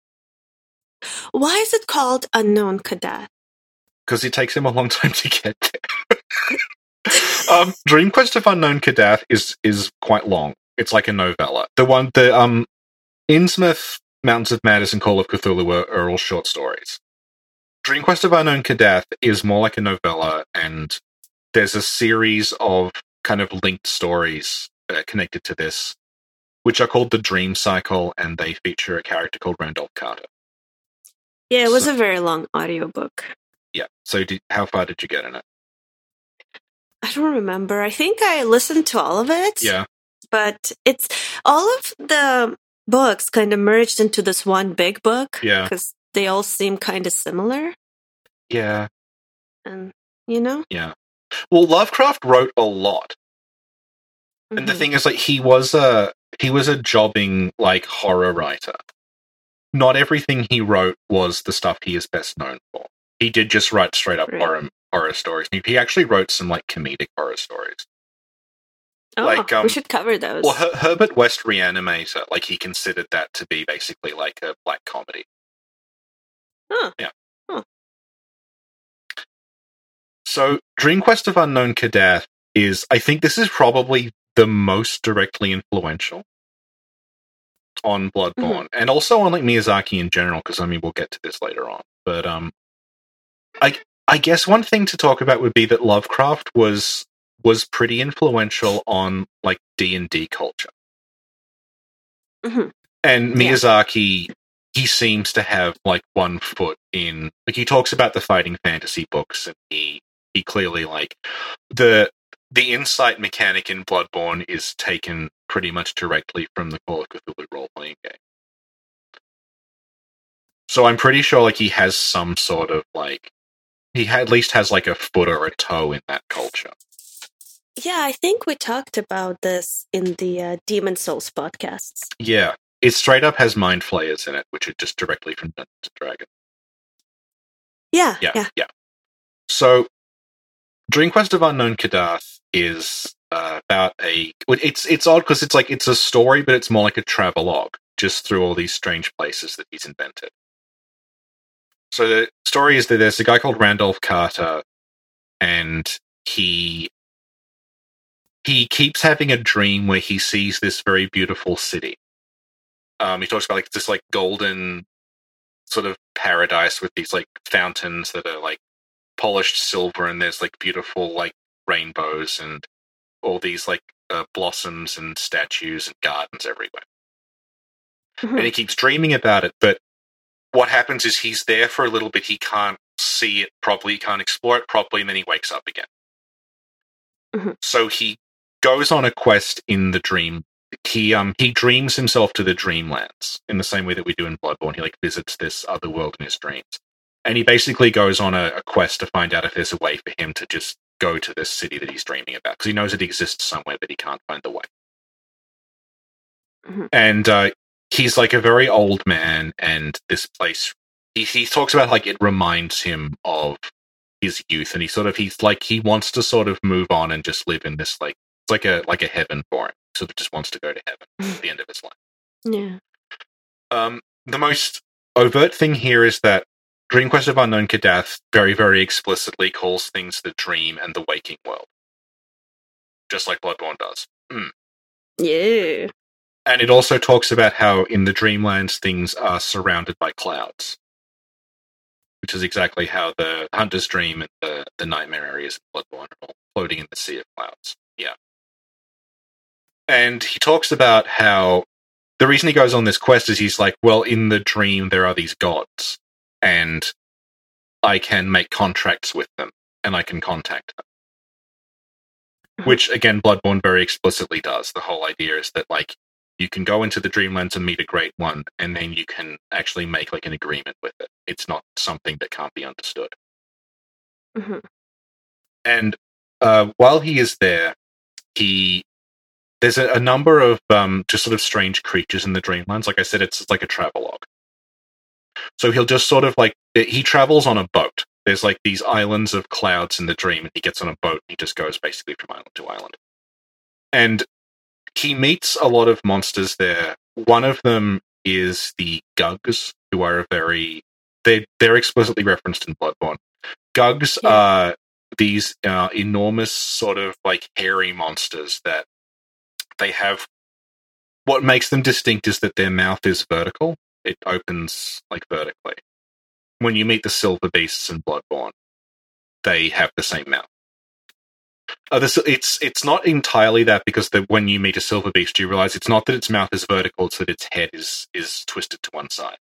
Why is it called Unknown Kadath? Because it takes him a long (laughs) time to get there. (laughs) um, Dream Quest of Unknown Kadath is is quite long. It's like a novella. The one, the um, Innsmouth, Mountains of Madness, and Call of Cthulhu are, are all short stories. Dream Quest of Unknown Kadath is more like a novella, and there's a series of kind of linked stories uh, connected to this, which are called the Dream Cycle, and they feature a character called Randolph Carter. Yeah, it was So- a very long audiobook. Yeah. So, did, how far did you get in it? I don't remember. I think I listened to all of it. Yeah. But it's all of the books kind of merged into this one big book. Yeah. Because they all seem kind of similar. Yeah. And, you know? Yeah. Well, Lovecraft wrote a lot, and the Mhm. thing is, like, he was a he was a jobbing like horror writer. Not everything he wrote was the stuff he is best known for. He did just write straight up Right. horror horror stories. He actually wrote some like comedic horror stories. Oh, like, um, we should cover those. Well, Her- Herbert West Reanimator, like he considered that to be basically like a black comedy. Huh. Yeah. Huh. So, Dream Quest of Unknown Kadath is, I think, this is probably the most directly influential on Bloodborne, and also on like Miyazaki in general. Because I mean, we'll get to this later on. But um, I I guess one thing to talk about would be that Lovecraft was was pretty influential on like D and D culture. Mhm. And Yeah. Miyazaki, he seems to have like one foot in. Like he talks about the fighting fantasy books, and he he clearly like the the insight mechanic in Bloodborne is taken pretty much directly from the Call of Cthulhu role playing game. So I'm pretty sure like he has some sort of like he at least has like a foot or a toe in that culture. Yeah, I think we talked about this in the uh, Demon Souls podcasts. Yeah, it straight up has mind flayers in it, which are just directly from Dungeons and Dragons. Yeah, Yeah, yeah. yeah. So, Dream Quest of Unknown Kadath is uh, about a. It's it's odd because it's like it's a story, but it's more like a travelogue, just through all these strange places that he's invented. So the story is that there's a guy called Randolph Carter, and he he keeps having a dream where he sees this very beautiful city. Um, he talks about like this like golden sort of paradise with these like fountains that are like polished silver, and there's like beautiful like rainbows and all these like uh, blossoms and statues and gardens everywhere Mhm. and he keeps dreaming about it. But what happens is he's there for a little bit. He can't see it properly. He can't explore it properly, and then he wakes up again. Mhm. So he goes on a quest in the dream. He um he dreams himself to the dreamlands in the same way that we do in Bloodborne. He like visits this other world in his dreams, and he basically goes on a, a quest to find out if there's a way for him to just go to this city that he's dreaming about because he knows it exists somewhere, but he can't find the way. Mhm. And uh, he's like a very old man, and this place. He he talks about like it reminds him of his youth, and he sort of he's like he wants to sort of move on and just live in this like it's like a like a heaven for him. Sort of just wants to go to heaven at the end of his life. Yeah. Um, the most overt thing here is that Dream Quest of Unknown Kadath very, very explicitly calls things the dream and the waking world. Just like Bloodborne does. Yeah. And it also talks about how in the Dreamlands things are surrounded by clouds. Which is exactly how the Hunter's Dream and the, the Nightmare areas in Bloodborne are all floating in the sea of clouds. Yeah. And he talks about how the reason he goes on this quest is he's like, well, in the dream there are these gods, and I can make contracts with them, and I can contact them. Mhm. Which again, Bloodborne very explicitly does. The whole idea is that like you can go into the Dreamlands and meet a great one, and then you can actually make like an agreement with it. It's not something that can't be understood. Mhm. And uh, while he is there, he there's a, a number of um, just sort of strange creatures in the Dreamlands. Like I said, it's, it's like a travelogue. So he'll just sort of like he travels on a boat. There's like these islands of clouds in the dream, and he gets on a boat. And he just goes basically from island to island, and he meets a lot of monsters there. One of them is the Gugs, who are a very they they're explicitly referenced in Bloodborne. Gugs Yeah. are these uh, enormous sort of like hairy monsters that they have. What makes them distinct is that their mouth is vertical. It opens like vertically. When you meet the silver beasts in Bloodborne, they have the same mouth. Uh, this, it's it's not entirely that because the, when you meet a silver beast, you realize it's not that its mouth is vertical; it's that its head is is twisted to one side.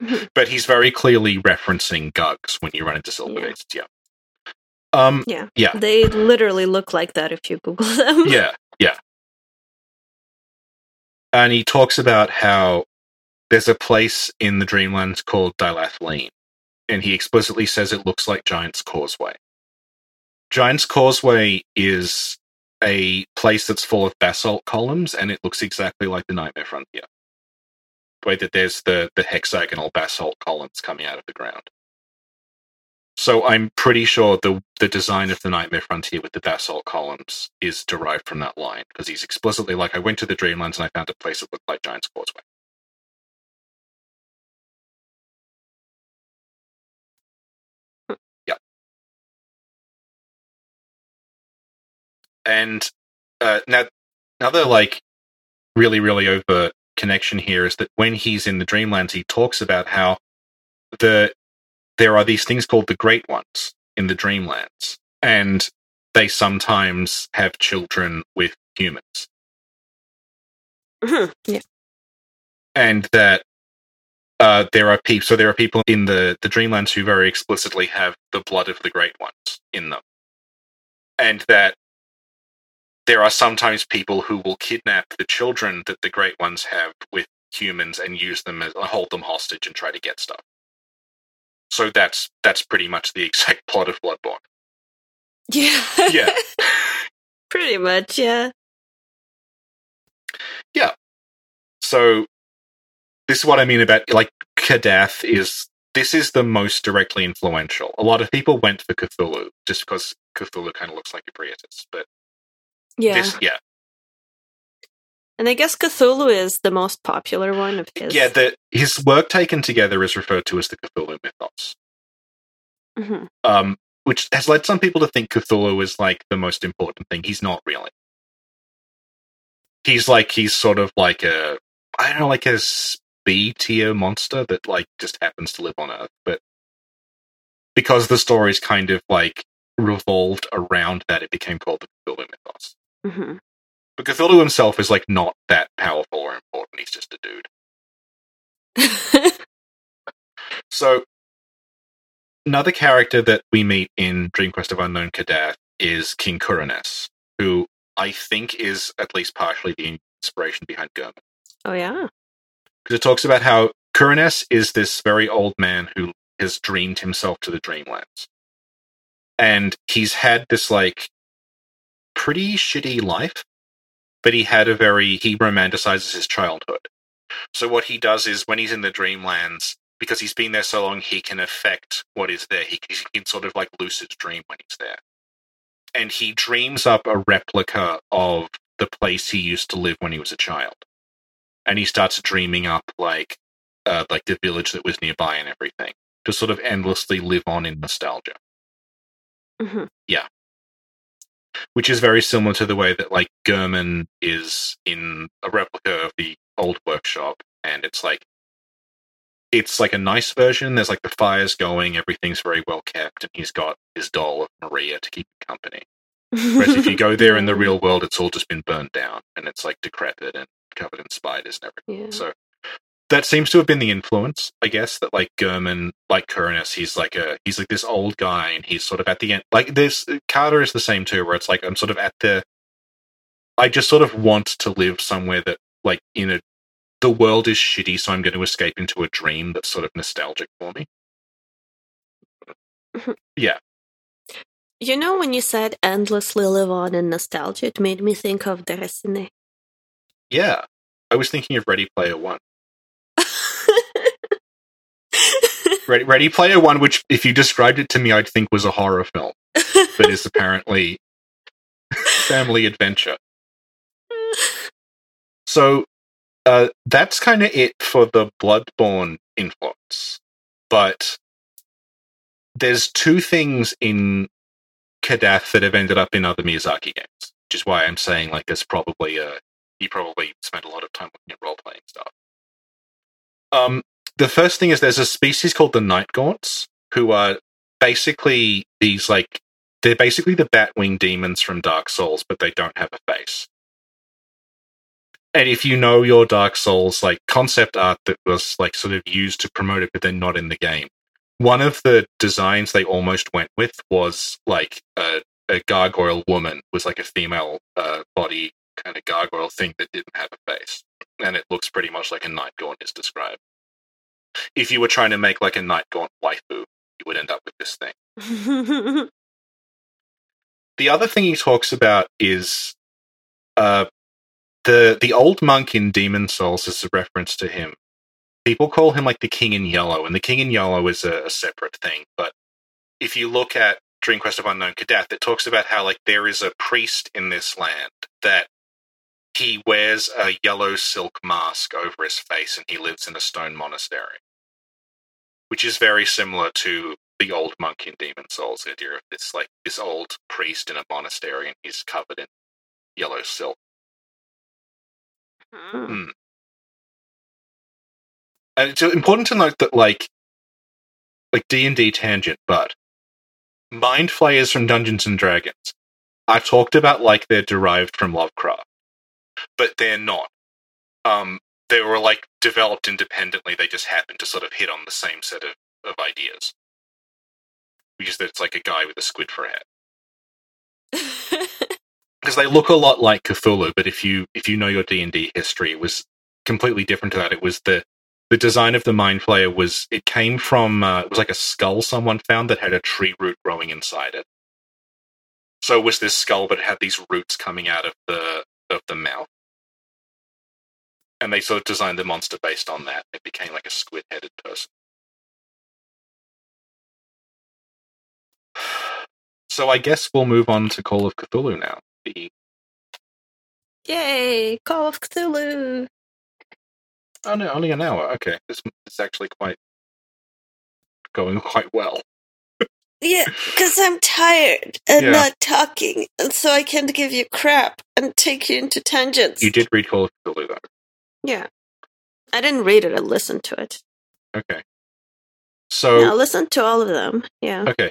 (laughs) But he's very clearly referencing Gugs when you run into silver Yeah. beasts. Yeah. Um. Yeah. Yeah. They literally look like that if you Google them. Yeah. Yeah. And he talks about how there's a place in the Dreamlands called Dylath-Leen, and he explicitly says it looks like Giant's Causeway. Giant's Causeway is a place that's full of basalt columns, and it looks exactly like the Nightmare Frontier. The way that there's the, the hexagonal basalt columns coming out of the ground. So I'm pretty sure the the design of the Nightmare Frontier with the basalt columns is derived from that line because he's explicitly like, I went to the Dreamlands and I found a place that looked like Giant's Causeway. Yeah. And uh, now, another like really really overt connection here is that when he's in the Dreamlands, he talks about how the there are these things called the Great Ones in the Dreamlands, and they sometimes have children with humans, Mhm. Yeah. and that uh, there are people. So there are people in the the Dreamlands who very explicitly have the blood of the Great Ones in them, and that there are sometimes people who will kidnap the children that the Great Ones have with humans and use them as hold them hostage and try to get stuff. So that's that's pretty much the (laughs) exact plot of Bloodborne. Yeah. Yeah. (laughs) Pretty much, yeah. Yeah. So this is what I mean about like Kadath is this is the most directly influential. A lot of people went for Cthulhu just because Cthulhu kind of looks like a Ebrietas, but Yeah. this yeah. And I guess Cthulhu is the most popular one of his. Yeah, the his work taken together is referred to as the Cthulhu mythos. Mhm. Um which has led some people to think Cthulhu is like the most important thing. He's not really. He's like he's sort of like a I don't know, like a B tier monster that like just happens to live on Earth, but because the story's kind of like revolved around that, it became called the Cthulhu mythos. Mhm. But Cthulhu himself is like not that powerful or important. He's just a dude. (laughs) So another character that we meet in Dream Quest of Unknown Kadath is King Kuranes, who I think is at least partially the inspiration behind Gehrman. oh yeah. because it talks about how Kuranes is this very old man who has dreamed himself to the dreamlands. And he's had this like pretty shitty life, but he had a very he romanticizes his childhood. So what he does is when he's in the dreamlands, because he's been there so long, he can affect what is there. He, he can sort of like lucid dream when he's there. And he dreams up a replica of the place he used to live when he was a child and he starts dreaming up like uh, like the village that was nearby and everything to sort of endlessly live on in nostalgia Mhm. Which is very similar to the way that like Gehrman is in a replica of the old workshop and it's like it's like a nice version. There's like the fires going everything's very well kept and he's got his doll of Maria to keep him company. Whereas if you go there in the (laughs) real world it's all just been burned down and it's like decrepit and covered in spiders and everything. Yeah. So that seems to have been the influence, I guess, that like Gehrman, like Kuranes, he's like a he's like this old guy and he's sort of at the end like this uh, Carter is the same too, where it's like I'm sort of at the I just sort of want to live somewhere that like in a the world is shitty, so I'm going to escape into a dream that's sort of nostalgic for me. Mm-hmm. yeah. You know, when you said endlessly live on in nostalgia, it made me think of Dresine. Yeah. I was thinking of Ready Player One. Ready, Ready Player One, which if you described it to me, I'd think was a horror film, (laughs) but is apparently family adventure. So uh, that's kind of it for the Bloodborne influence. But there's two things in Kadath that have ended up in other Miyazaki games, which is why I'm saying like there's probably a he probably spent a lot of time looking at role playing stuff. Um, the first thing is there's a species called the Night Gaunts, who are basically these like they're basically the Batwing demons from Dark Souls, but they don't have a face. And if you know your Dark Souls like concept art that was like sort of used to promote it, but then not in the game, one of the designs they almost went with was like a, a gargoyle woman was like a female uh, body kind of gargoyle thing that didn't have a face, and it looks pretty much like a night gaunt is described. If you were trying to make like a night gaunt waifu, you would end up with this thing. (laughs) The other thing he talks about is uh, the the old monk in Demon Souls is a reference to him. People call him like the King in Yellow, and the King in Yellow is a, a separate thing. But if you look at Dream Quest of Unknown Kadath, it talks about how like there is a priest in this land that he wears a yellow silk mask over his face, and he lives in a stone monastery, which is very similar to the old monk in Demon Souls. The idea of this like this old priest in a monastery, and he's covered in yellow silk. Hmm. And it's important to note that like like D and D tangent, but mind flayers from Dungeons and Dragons. I've talked about like they're derived from Lovecraft, but they're not. Um, they were like developed independently. They just happened to sort of hit on the same set of, of ideas. Because it's like a guy with a squid for a head. (laughs) Because they look a lot like Cthulhu, but if you if you know your D and D history, it was completely different to that. It was the the design of the mind flayer was it came from uh, it was like a skull someone found that had a tree root growing inside it. So it was this skull, but it had these roots coming out of the of the mouth. and they sort of designed the monster based on that. It became like a squid-headed person. (sighs) So I guess we'll move on to Call of Cthulhu now. The Yay! Call of Cthulhu. oh no, only an hour. Okay, this is actually quite going quite well. Yeah, because I'm tired and Yeah. not talking, and so I can't give you crap and take you into tangents. You did read Call of Cthulhu though. Yeah. I didn't read it, I listened to it. Okay. So yeah, I listened to all of them. Yeah. okay.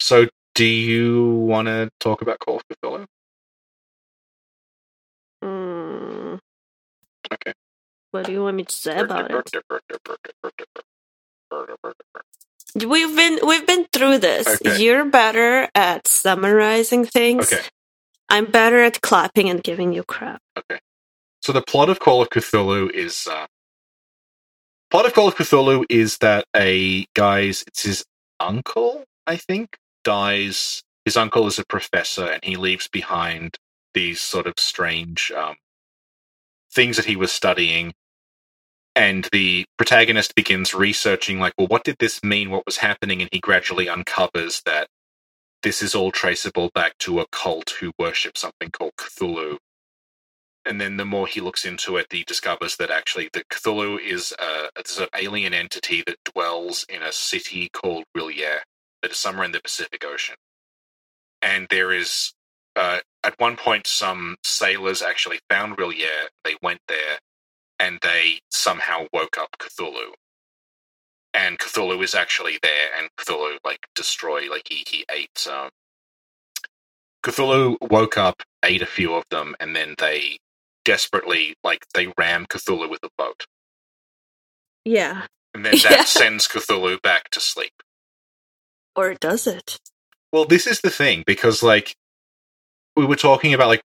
So do you want to talk about Call of Cthulhu? Mm, Okay. what do you want me to say about it? We've been we've been through this. Okay. You're better at summarizing things. Okay. I'm better at clapping and giving you crap. Okay. So the plot of Call of Cthulhu is uh, plot of Call of Cthulhu is that a guy's it's his uncle, I think, dies. His uncle is a professor, and he leaves behind these sort of strange um, things that he was studying. And the protagonist begins researching, like, well, what did this mean? What was happening? And he gradually uncovers that this is all traceable back to a cult who worship something called Cthulhu and then the more he looks into it, he discovers that actually the Cthulhu is a, a sort of alien entity that dwells in a city called R'lyeh that is somewhere in the Pacific Ocean. And there is, uh, at one point, some sailors actually found R'lyeh. They went there, and they somehow woke up Cthulhu. And Cthulhu is actually there, and Cthulhu like destroy, like he he ate. Um, Cthulhu woke up, ate a few of them, and then they desperately like they ram Cthulhu with a boat, Yeah. and then that (laughs) Yeah. sends Cthulhu back to sleep. Or does it? Well, this is the thing because like we were talking about like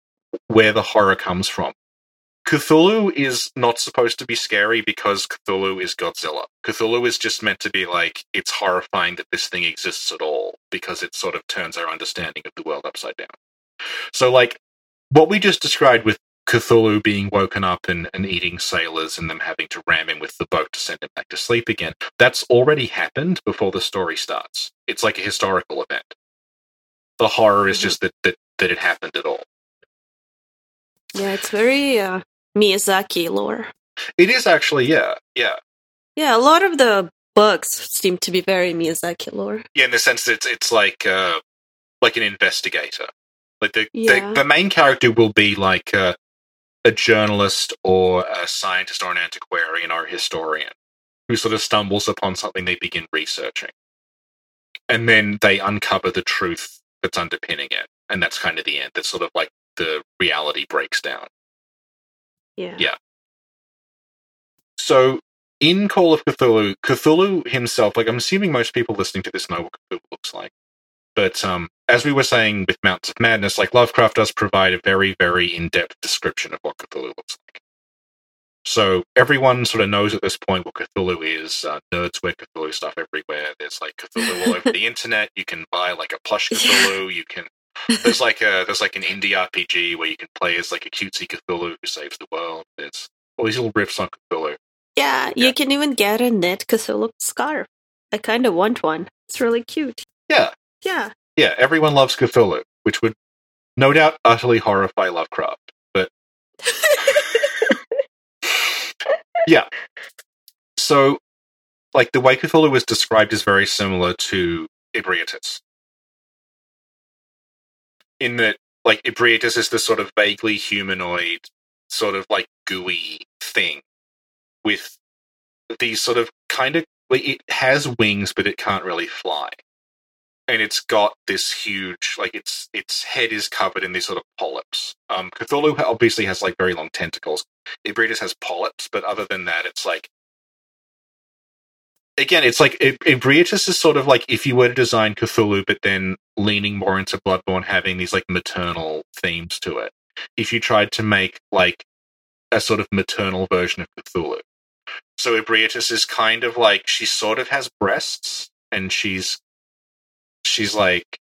where the horror comes from. Cthulhu is not supposed to be scary because Cthulhu is Godzilla. Cthulhu is just meant to be like it's horrifying that this thing exists at all because it sort of turns our understanding of the world upside down. So like what we just described with Cthulhu being woken up and, and eating sailors and them having to ram him with the boat to send him back to sleep again. That's already happened before the story starts. It's like a historical event. The horror is Mhm. just that, that that it happened at all. Yeah, it's very uh, Miyazaki lore. It is actually, yeah, yeah, Yeah, a lot of the books seem to be very Miyazaki lore. yeah. In the sense that it's, it's like uh, like an investigator. Like the, Yeah. the the main character will be like uh, a journalist or a scientist or an antiquarian or a historian who sort of stumbles upon something they begin researching, and then they uncover the truth that's underpinning it, and that's kind of the end. That's sort of like the reality breaks down. Yeah. Yeah. So in Call of Cthulhu, Cthulhu himself, like I'm assuming most people listening to this know what Cthulhu looks like. But um, as we were saying with Mountains of Madness, like Lovecraft does provide a very, very in-depth description of what Cthulhu looks like. So everyone sort of knows at this point what Cthulhu is. Uh, nerds wear Cthulhu stuff everywhere. There's like Cthulhu all over (laughs) the internet. You can buy like a plush Cthulhu. You can there's like a there's like an indie RPG where you can play as like a cutesy Cthulhu who saves the world. There's all these little riffs on Cthulhu. Yeah, you can even get a knit Cthulhu scarf. I kind of want one. It's really cute. Yeah, Yeah. yeah. Everyone loves Cthulhu, which would no doubt utterly horrify Lovecraft. But (laughs) yeah, so like the way Cthulhu was described is very similar to Ebrietas. In that, like Ebrietas is this sort of vaguely humanoid, sort of like gooey thing with these sort of kind of like it has wings, but it can't really fly. And it's got this huge, like its its head is covered in these sort of polyps. Um, Cthulhu obviously has like very long tentacles. Ebrietas has polyps, but other than that, it's like again, it's like it, Ebrietas is sort of like if you were to design Cthulhu, but then leaning more into Bloodborne, having these like maternal themes to it. If you tried to make like a sort of maternal version of Cthulhu, so Ebrietas is kind of like she sort of has breasts, and she's she's like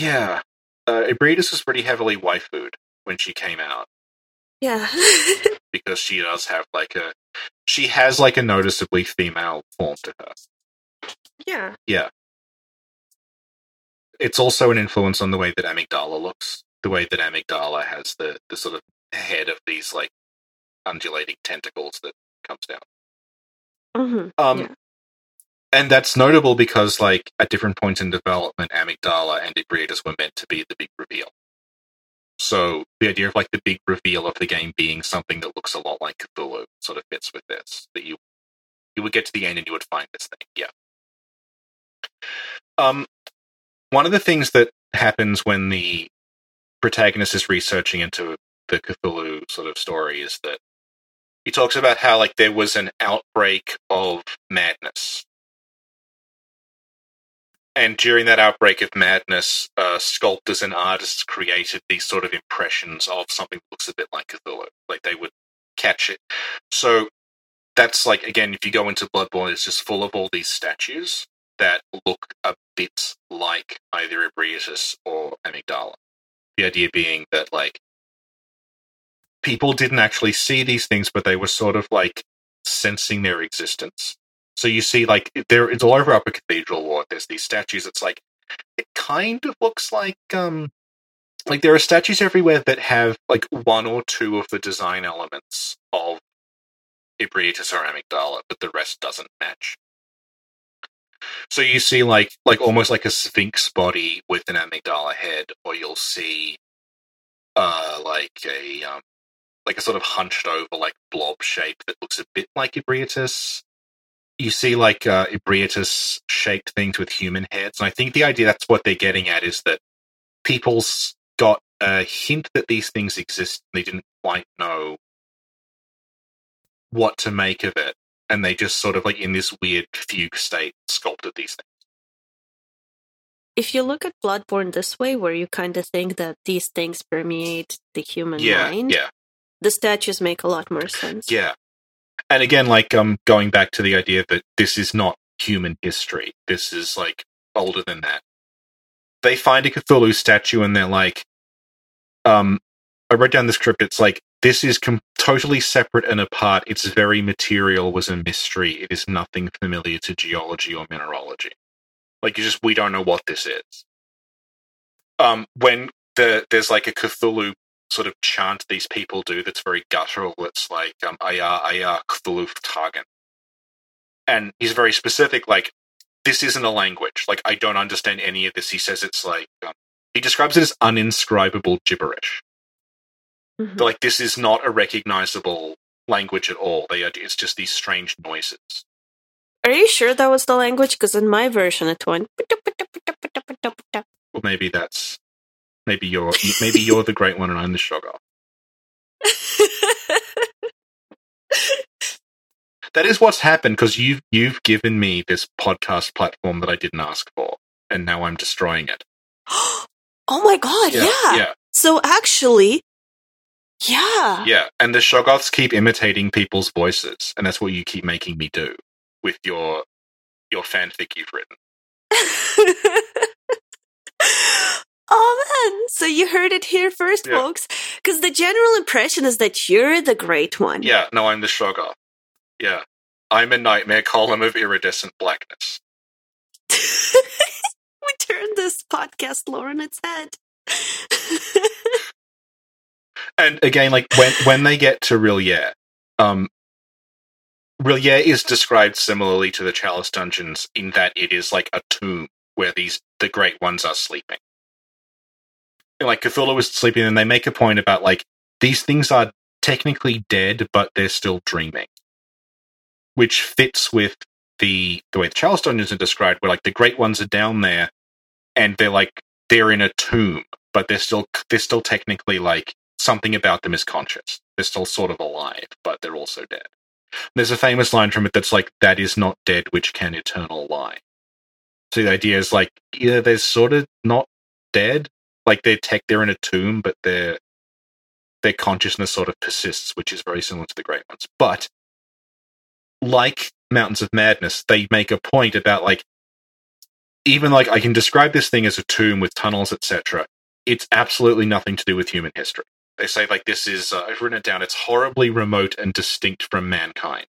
yeah. Uh, Ebrietas was pretty heavily waifued when she came out. Yeah. (laughs) because she does have like a she has like a noticeably female form to her. yeah. Yeah. It's also an influence on the way that Amygdala looks. The way that Amygdala has the, the sort of head of these like undulating tentacles that comes down. hmm Um Yeah. and that's notable because like at different points in development, Amygdala and Ebrietas were meant to be the big reveal. So the idea of like the big reveal of the game being something that looks a lot like Cthulhu sort of fits with this. That you you would get to the end and you would find this thing. Yeah. Um, one of the things that happens when the protagonist is researching into the Cthulhu sort of story is that he talks about how like there was an outbreak of madness. And during that outbreak of madness, uh, sculptors and artists created these sort of impressions of something that looks a bit like Cthulhu. Like they would catch it. So that's like again, if you go into Bloodborne, it's just full of all these statues that look a bit like either Ebrietas or Amygdala. The idea being that like people didn't actually see these things, but they were sort of like sensing their existence. So you see, like there, it's all over Upper Cathedral Ward. There's these statues. It's like it kind of looks like um, like there are statues everywhere that have like one or two of the design elements of Ebrietas or Amygdala, but the rest doesn't match. So you see like like almost like a sphinx body with an amygdala head, or you'll see uh like a um like a sort of hunched over like blob shape that looks a bit like Ebrietas. You see like uh Ebrietas shaped things with human heads. And I think the idea that's what they're getting at is that people's got a hint that these things exist. They didn't quite know what to make of it. And they just sort of like in this weird fugue state sculpted these things. If you look at Bloodborne this way, where you kind of think that these things permeate the human Yeah, mind, yeah. the statues make a lot more sense. Yeah. And again, like um going back to the idea that this is not human history. This is like older than that. They find a Cthulhu statue and they're like, um I wrote down the script, it's like this is com- totally separate and apart. Its very material was a mystery. It is nothing familiar to geology or mineralogy. Like you just we don't know what this is. Um when the there's like a Cthulhu sort of chant these people do that's very guttural. It's like um, Aya Aya Cthulhu fhtagn. And he's very specific, like, this isn't a language. Like, I don't understand any of this. He says it's like, um, he describes it as uninscribable gibberish. Mhm. Like, this is not a recognizable language at all. They are, it's just these strange noises. Are you sure that was the language? Because in my version, it went. Well, maybe that's, maybe you're, maybe you're the great one and I'm the Shoggoth. That is what's happened because you've you've given me this podcast platform that I didn't ask for, and now I'm destroying it. (gasps) oh my god! Yeah. yeah, So actually, yeah. yeah. And the Shoggoths keep imitating people's voices, and that's what you keep making me do with your your fanfic you've written. (laughs) oh man! So you heard it here first, Yeah. folks. Because the general impression is that you're the great one. Yeah, no, I'm the Shoggoth. Yeah, I'm a nightmare column of iridescent blackness. (laughs) we turned this podcast lore on its head. (laughs) And again, like when when they get to R'lyeh, um, R'lyeh is described similarly to the Chalice Dungeons in that it is like a tomb where these the Great Ones are sleeping. Like Cthulhu is sleeping, and they make a point about like these things are technically dead, but they're still dreaming, which fits with the the way the Chalice Dungeons are described, where like the Great Ones are down there, and they're like they're in a tomb, but they're still they're still technically like something about them is conscious. They're still sort of alive, but they're also dead. There's a famous line from it that's like, "That is not dead, which can eternal lie." So the idea is like, either they're sort of not dead, like they're tech, they're in a tomb, but their their consciousness sort of persists, which is very similar to the Great Ones. But like Mountains of Madness, they make a point about like, even like I can describe this thing as a tomb with tunnels, etc. It's absolutely nothing to do with human history. They say like this is uh, I've written it down. It's horribly remote and distinct from mankind,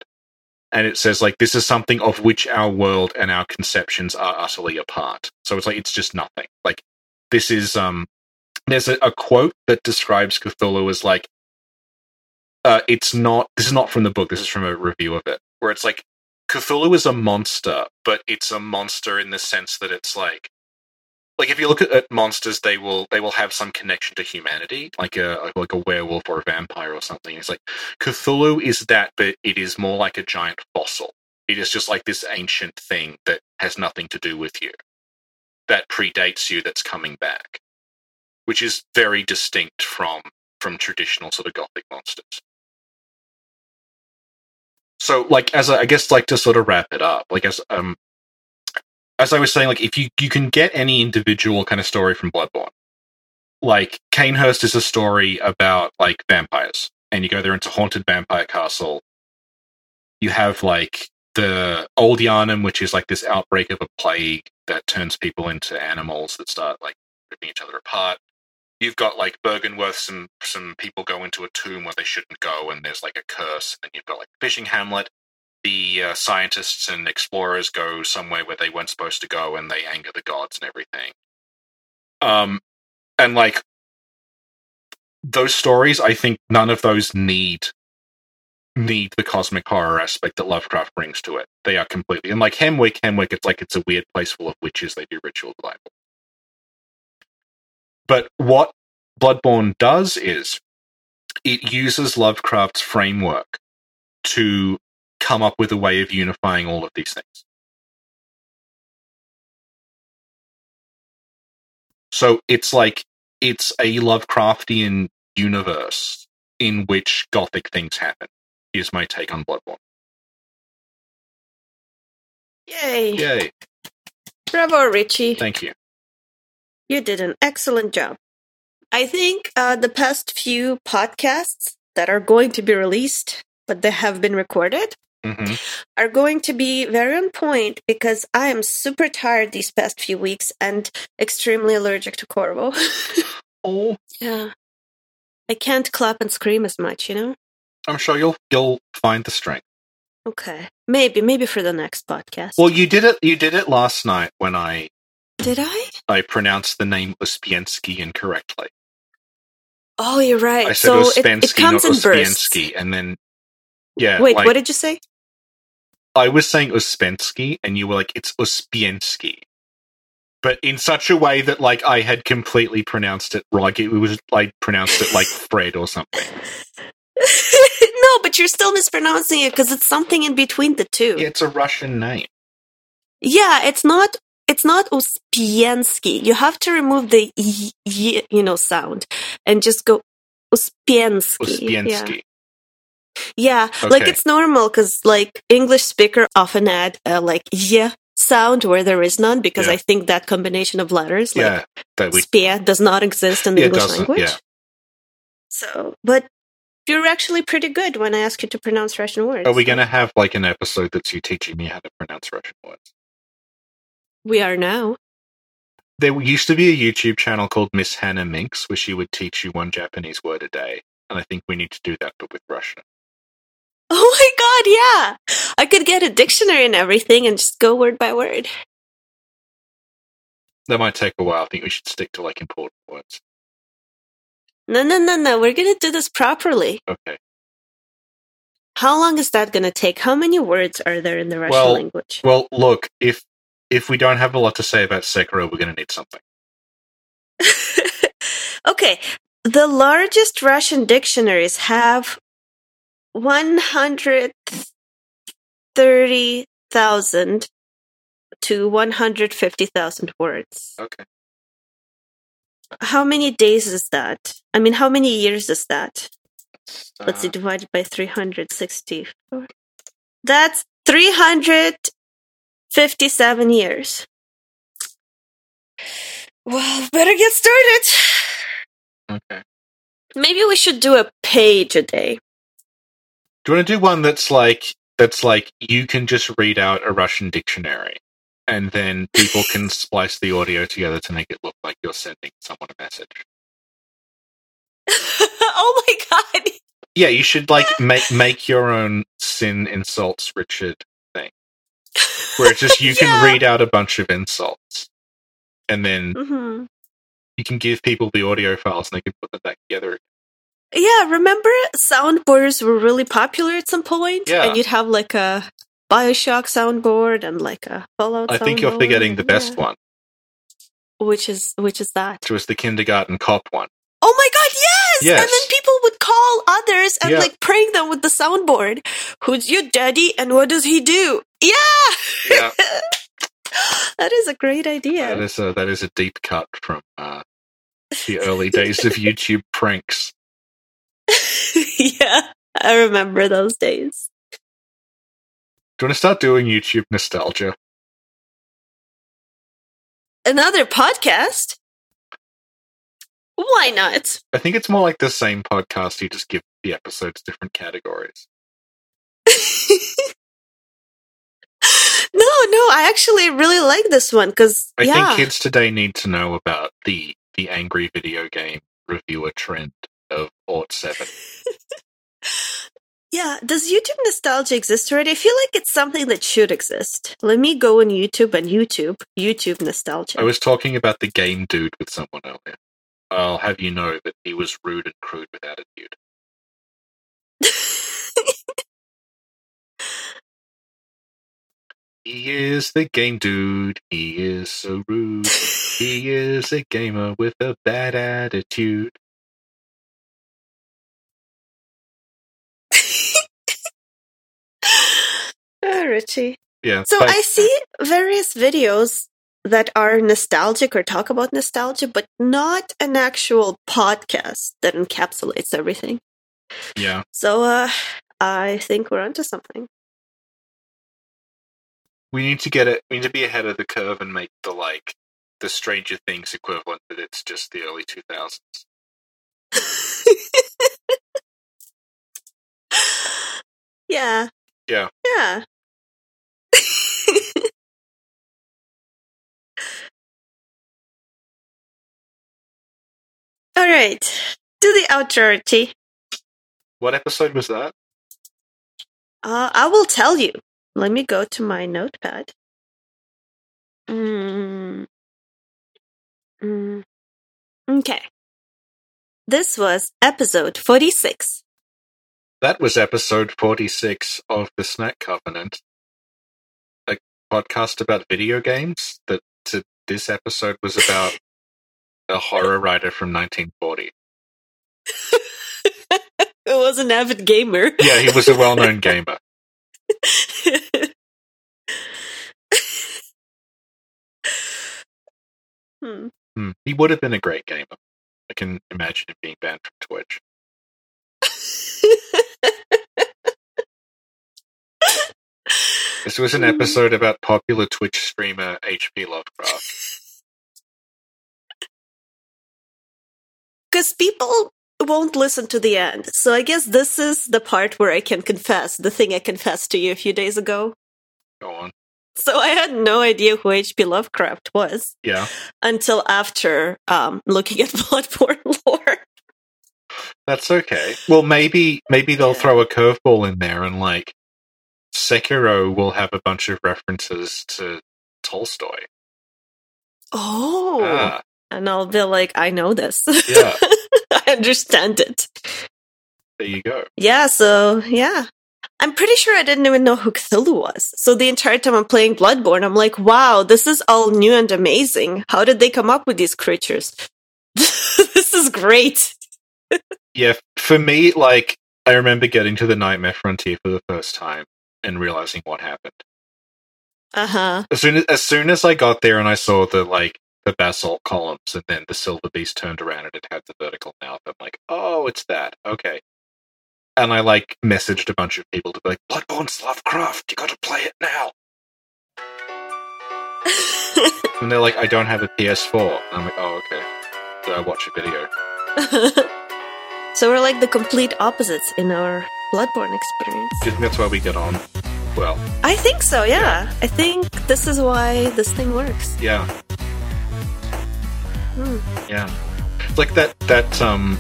and it says like this is something of which our world and our conceptions are utterly apart. So it's like it's just nothing. Like this is um. There's a, a quote that describes Cthulhu as like uh, it's not this is not from the book this is from a review of it where it's like cthulhu is a monster but it's a monster in the sense that it's like like if you look at, at monsters they will they will have some connection to humanity like a like a werewolf or a vampire or something it's like cthulhu is that but it is more like a giant fossil it is just like this ancient thing that has nothing to do with you that predates you that's coming back which is very distinct from from traditional sort of gothic monsters so like as I guess like to sort of wrap it up, like as um as I was saying, like if you you can get any individual kind of story from Bloodborne, like Cainhurst is a story about like vampires, and you go there into haunted vampire castle. You have like the old Yharnam, which is like this outbreak of a plague that turns people into animals that start like ripping each other apart you've got like Byrgenwerth, some some people go into a tomb where they shouldn't go, and there's like a curse. And you've got like fishing hamlet. The uh, scientists and explorers go somewhere where they weren't supposed to go, and they anger the gods and everything. Um, and like those stories, I think none of those need need the cosmic horror aspect that Lovecraft brings to it. They are completely and like Hemwick, Hemwick, it's like it's a weird place full of witches. They do ritual Bible. But what Bloodborne does is it uses Lovecraft's framework to come up with a way of unifying all of these things. So it's like it's a Lovecraftian universe in which gothic things happen. Is my take on Bloodborne. Yay! Yay! Bravo, Richie. Thank you. You did an excellent job. I think uh, the past few podcasts that are going to be released, but they have been recorded, hmm are going to be very on point because I am super tired these past few weeks and extremely allergic to Corvo. (laughs) Oh, yeah. I can't clap and scream as much, you know? I'm sure you'll you'll find the strength. Okay. Maybe, maybe for the next podcast. Well, you did it. You did it last night when I Did I? I pronounced the name Uspiensky incorrectly. Oh, you're right. I said so it, Uspensky, it comes not in. And then yeah, Wait, like, what did you say? I was saying Uspensky, and you were like, it's Uspiensky. But in such a way that, like, I had completely pronounced it like it was, like, pronounced it like (laughs) Fred or something. (laughs) no, but you're still mispronouncing it because it's something in between the two. Yeah, it's a Russian name. Yeah, it's not. It's not Uspiensky. You have to remove the y, y you know sound and just go Uspiensky. Yeah, Uspiensky. yeah. like it's normal because like English speaker often add a like y sound where there is none because Yeah. I think that combination of letters like yeah, that we. spia does not exist in the Yeah, English language. yeah. So, but you're actually pretty good when I ask you to pronounce Russian words. Are we going to have like an episode that's you teaching me how to pronounce Russian words? We are now. There used to be a YouTube channel called Miss Hannah Minx, where she would teach you one Japanese word a day, and I think we need to do that, but with Russian. Oh my god, yeah! I could get a dictionary and everything and just go word by word. That might take a while. I think we should stick to like important words. No, no, no, no. We're gonna do this properly. Okay. How long is that gonna take? How many words are there in the Russian Well, language? Well, look, if if we don't have a lot to say about Sekiro, we're going to need something. (laughs) okay, the largest Russian dictionaries have 130,000 to 150,000 words. Okay. How many days is that? I mean, how many years is that? Let's see, Uh, divided by 364. That's 357 years. Well, better get started. okay. Maybe we should do a page a day. Do you want to do one that's like that's like you can just read out a Russian dictionary, and then people can splice the audio together to make it look like you're sending someone a message. (laughs) oh my god. Yeah, you should like make make your own sin insults Richard thing, where it's just (laughs) you can read out a bunch of insults, and then hmm you can give people the audio files and they can put them back together. Yeah, remember soundboards were really popular at some point? Yeah. And you'd have like a Bioshock soundboard and like a Fallout I think you're forgetting the best yeah. one, Which is which is that? which was the kindergarten cop one. Oh my god, yes! Yes. And then people would call others and Yeah. like prank them with the soundboard. Who's your daddy and what does he do? Yeah! Yeah, (laughs) that is a great idea. that is a that is a deep cut from uh, the early (laughs) days of YouTube pranks. (laughs) yeah, I remember those days. Do you want to start doing YouTube nostalgia? Another podcast? Why not? I think it's more like the same podcast. You just give the episodes different categories. (laughs) no, no, I actually really like this one because I yeah, think kids today need to know about the the angry video game reviewer trend of Ort Seven. (laughs) yeah. Does YouTube nostalgia exist already? I feel like it's something that should exist. Let me go on YouTube and YouTube YouTube nostalgia. I was talking about the game dude with someone earlier. I'll have you know that he was rude and crude with attitude. (laughs) He is the game dude. He is so rude. He is a gamer with a bad attitude. oh, Richie. Yeah. So I see various videos that are nostalgic or talk about nostalgia, but not an actual podcast that encapsulates everything. yeah. So uh, I think we're onto something. We need to get it. We need to be ahead of the curve and make the like the Stranger Things equivalent, but it's just the early two thousands. (laughs) yeah. Yeah. Yeah. All right. Do the outro, Richie. What episode was that? Uh, I will tell you. Let me go to my notepad. Mm. Mm. Okay. This was episode 46. That was episode 46 of The Snack Covenant, a podcast about video games. That to, this episode was about a horror writer from 1940. It (laughs) was an avid gamer. Yeah, he was a well known gamer. (laughs) hmm. Hmm. He would have been a great gamer. I can imagine him being banned from Twitch. (laughs) This was an Hmm. episode about popular Twitch streamer HP Lovecraft. Because people won't listen to the end. So I guess this is the part where I can confess the thing I confessed to you a few days ago. Go on. So I had no idea who H.P. Lovecraft was Yeah. until after um, looking at (laughs) Bloodborne lore. That's okay. Well, maybe maybe they'll Yeah. throw a curveball in there, and like Sekiro will have a bunch of references to Tolstoy. Oh. Ah, And I'll be like, I know this. yeah. (laughs) I understand it. there you go. Yeah, so yeah. I'm pretty sure I didn't even know who Cthulhu was. So the entire time I'm playing Bloodborne, I'm like, wow, this is all new and amazing. How did they come up with these creatures? (laughs) this is great. Yeah, for me, like I remember getting to the Nightmare Frontier for the first time and realizing what happened. Uh huh. As soon as, as soon as I got there and I saw the like the basalt columns, and then the silver beast turned around and it had the vertical mouth, I'm like, oh, it's that. Okay. And I like messaged a bunch of people to be like, Bloodborne's Lovecraft, you got to play it now. (laughs) And they're like, I don't have a PS4. And I'm like, oh, okay. So I watch a video. (laughs) so we're like the complete opposites in our Bloodborne experience. Do you think that's why we get on? Well, I think so, yeah. I think this is why this thing works. yeah. Hmm. Yeah. It's like that that um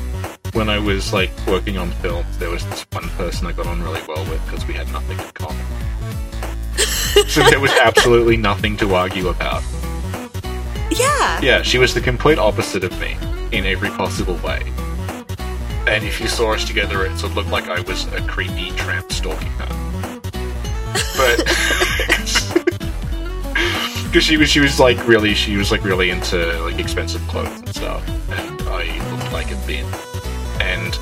when I was like working on films, there was this one person I got on really well with because we had nothing in common. (laughs) so there was absolutely nothing to argue about. Yeah. Yeah, she was the complete opposite of me in every possible way. And if you saw us together, it would look like I was a creepy tramp stalking her. But (laughs) because she was, she was like really, she was like really into like expensive clothes and stuff, and I looked like a bin. And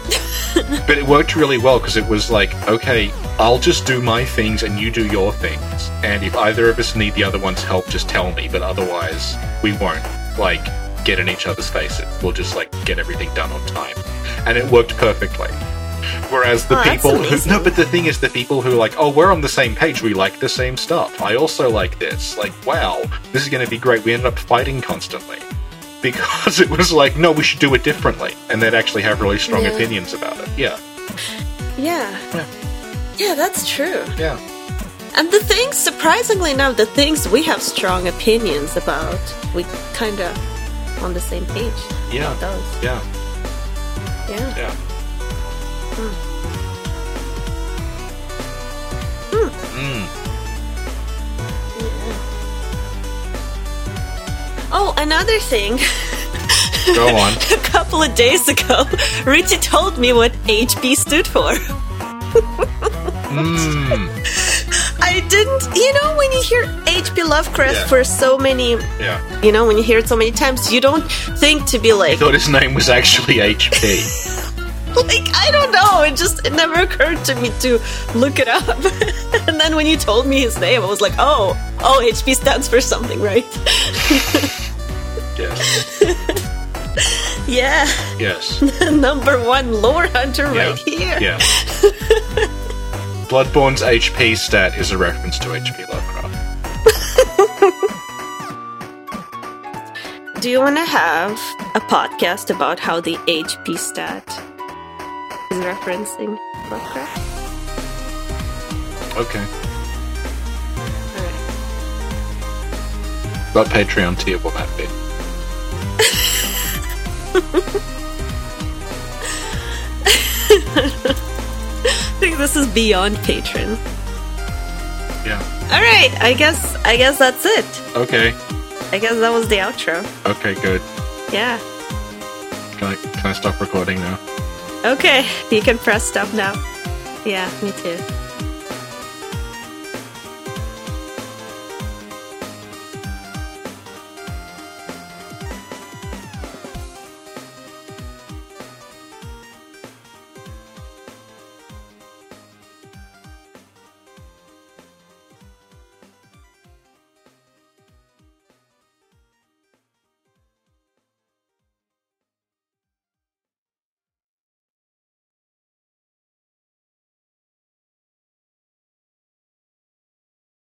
(laughs) but it worked really well because it was like, okay, I'll just do my things and you do your things, and if either of us need the other one's help, just tell me. But otherwise, we won't like get in each other's faces. We'll just like get everything done on time, and it worked perfectly. Whereas the Oh, people who no, but the thing is, the people who are like, oh, we're on the same page, we like the same stuff. I also like this. Like, wow, this is going to be great. We ended up fighting constantly (laughs) because it was like, no, we should do it differently, and they'd actually have really strong Yeah. opinions about it. Yeah, Yeah. Yeah. Yeah, that's true. yeah, And the things, surprisingly now, the things we have strong opinions about, we kind of on the same page. yeah, those. yeah, Yeah. yeah. Mm. Oh, another thing. Go on. (laughs) a couple of days ago, Richie told me what HP stood for. Mm. I didn't, you know, when you hear H.P. Lovecraft Yeah. for so many, Yeah. you know, when you hear it so many times, you don't think to be I like, thought his name was actually HP. (laughs) (laughs) like I don't know. It just it never occurred to me to look it up. (laughs) and then when you told me his name, I was like, oh, oh, HP stands for something, right? (laughs) yes. yeah, Yes. number one lore hunter Yeah. right here. Yeah. Bloodborne's HP stat is a reference to HP Lovecraft. Do you want to have a podcast about how the HP stat is referencing Lovecraft? Okay. Alright. What Patreon tier will that be? (laughs) I think this is beyond patron. Yeah. Alright, I guess I guess that's it. Okay. I guess that was the outro. Okay, good. Yeah. Can I, can I stop recording now? Okay, you can press stop now. Yeah, me too.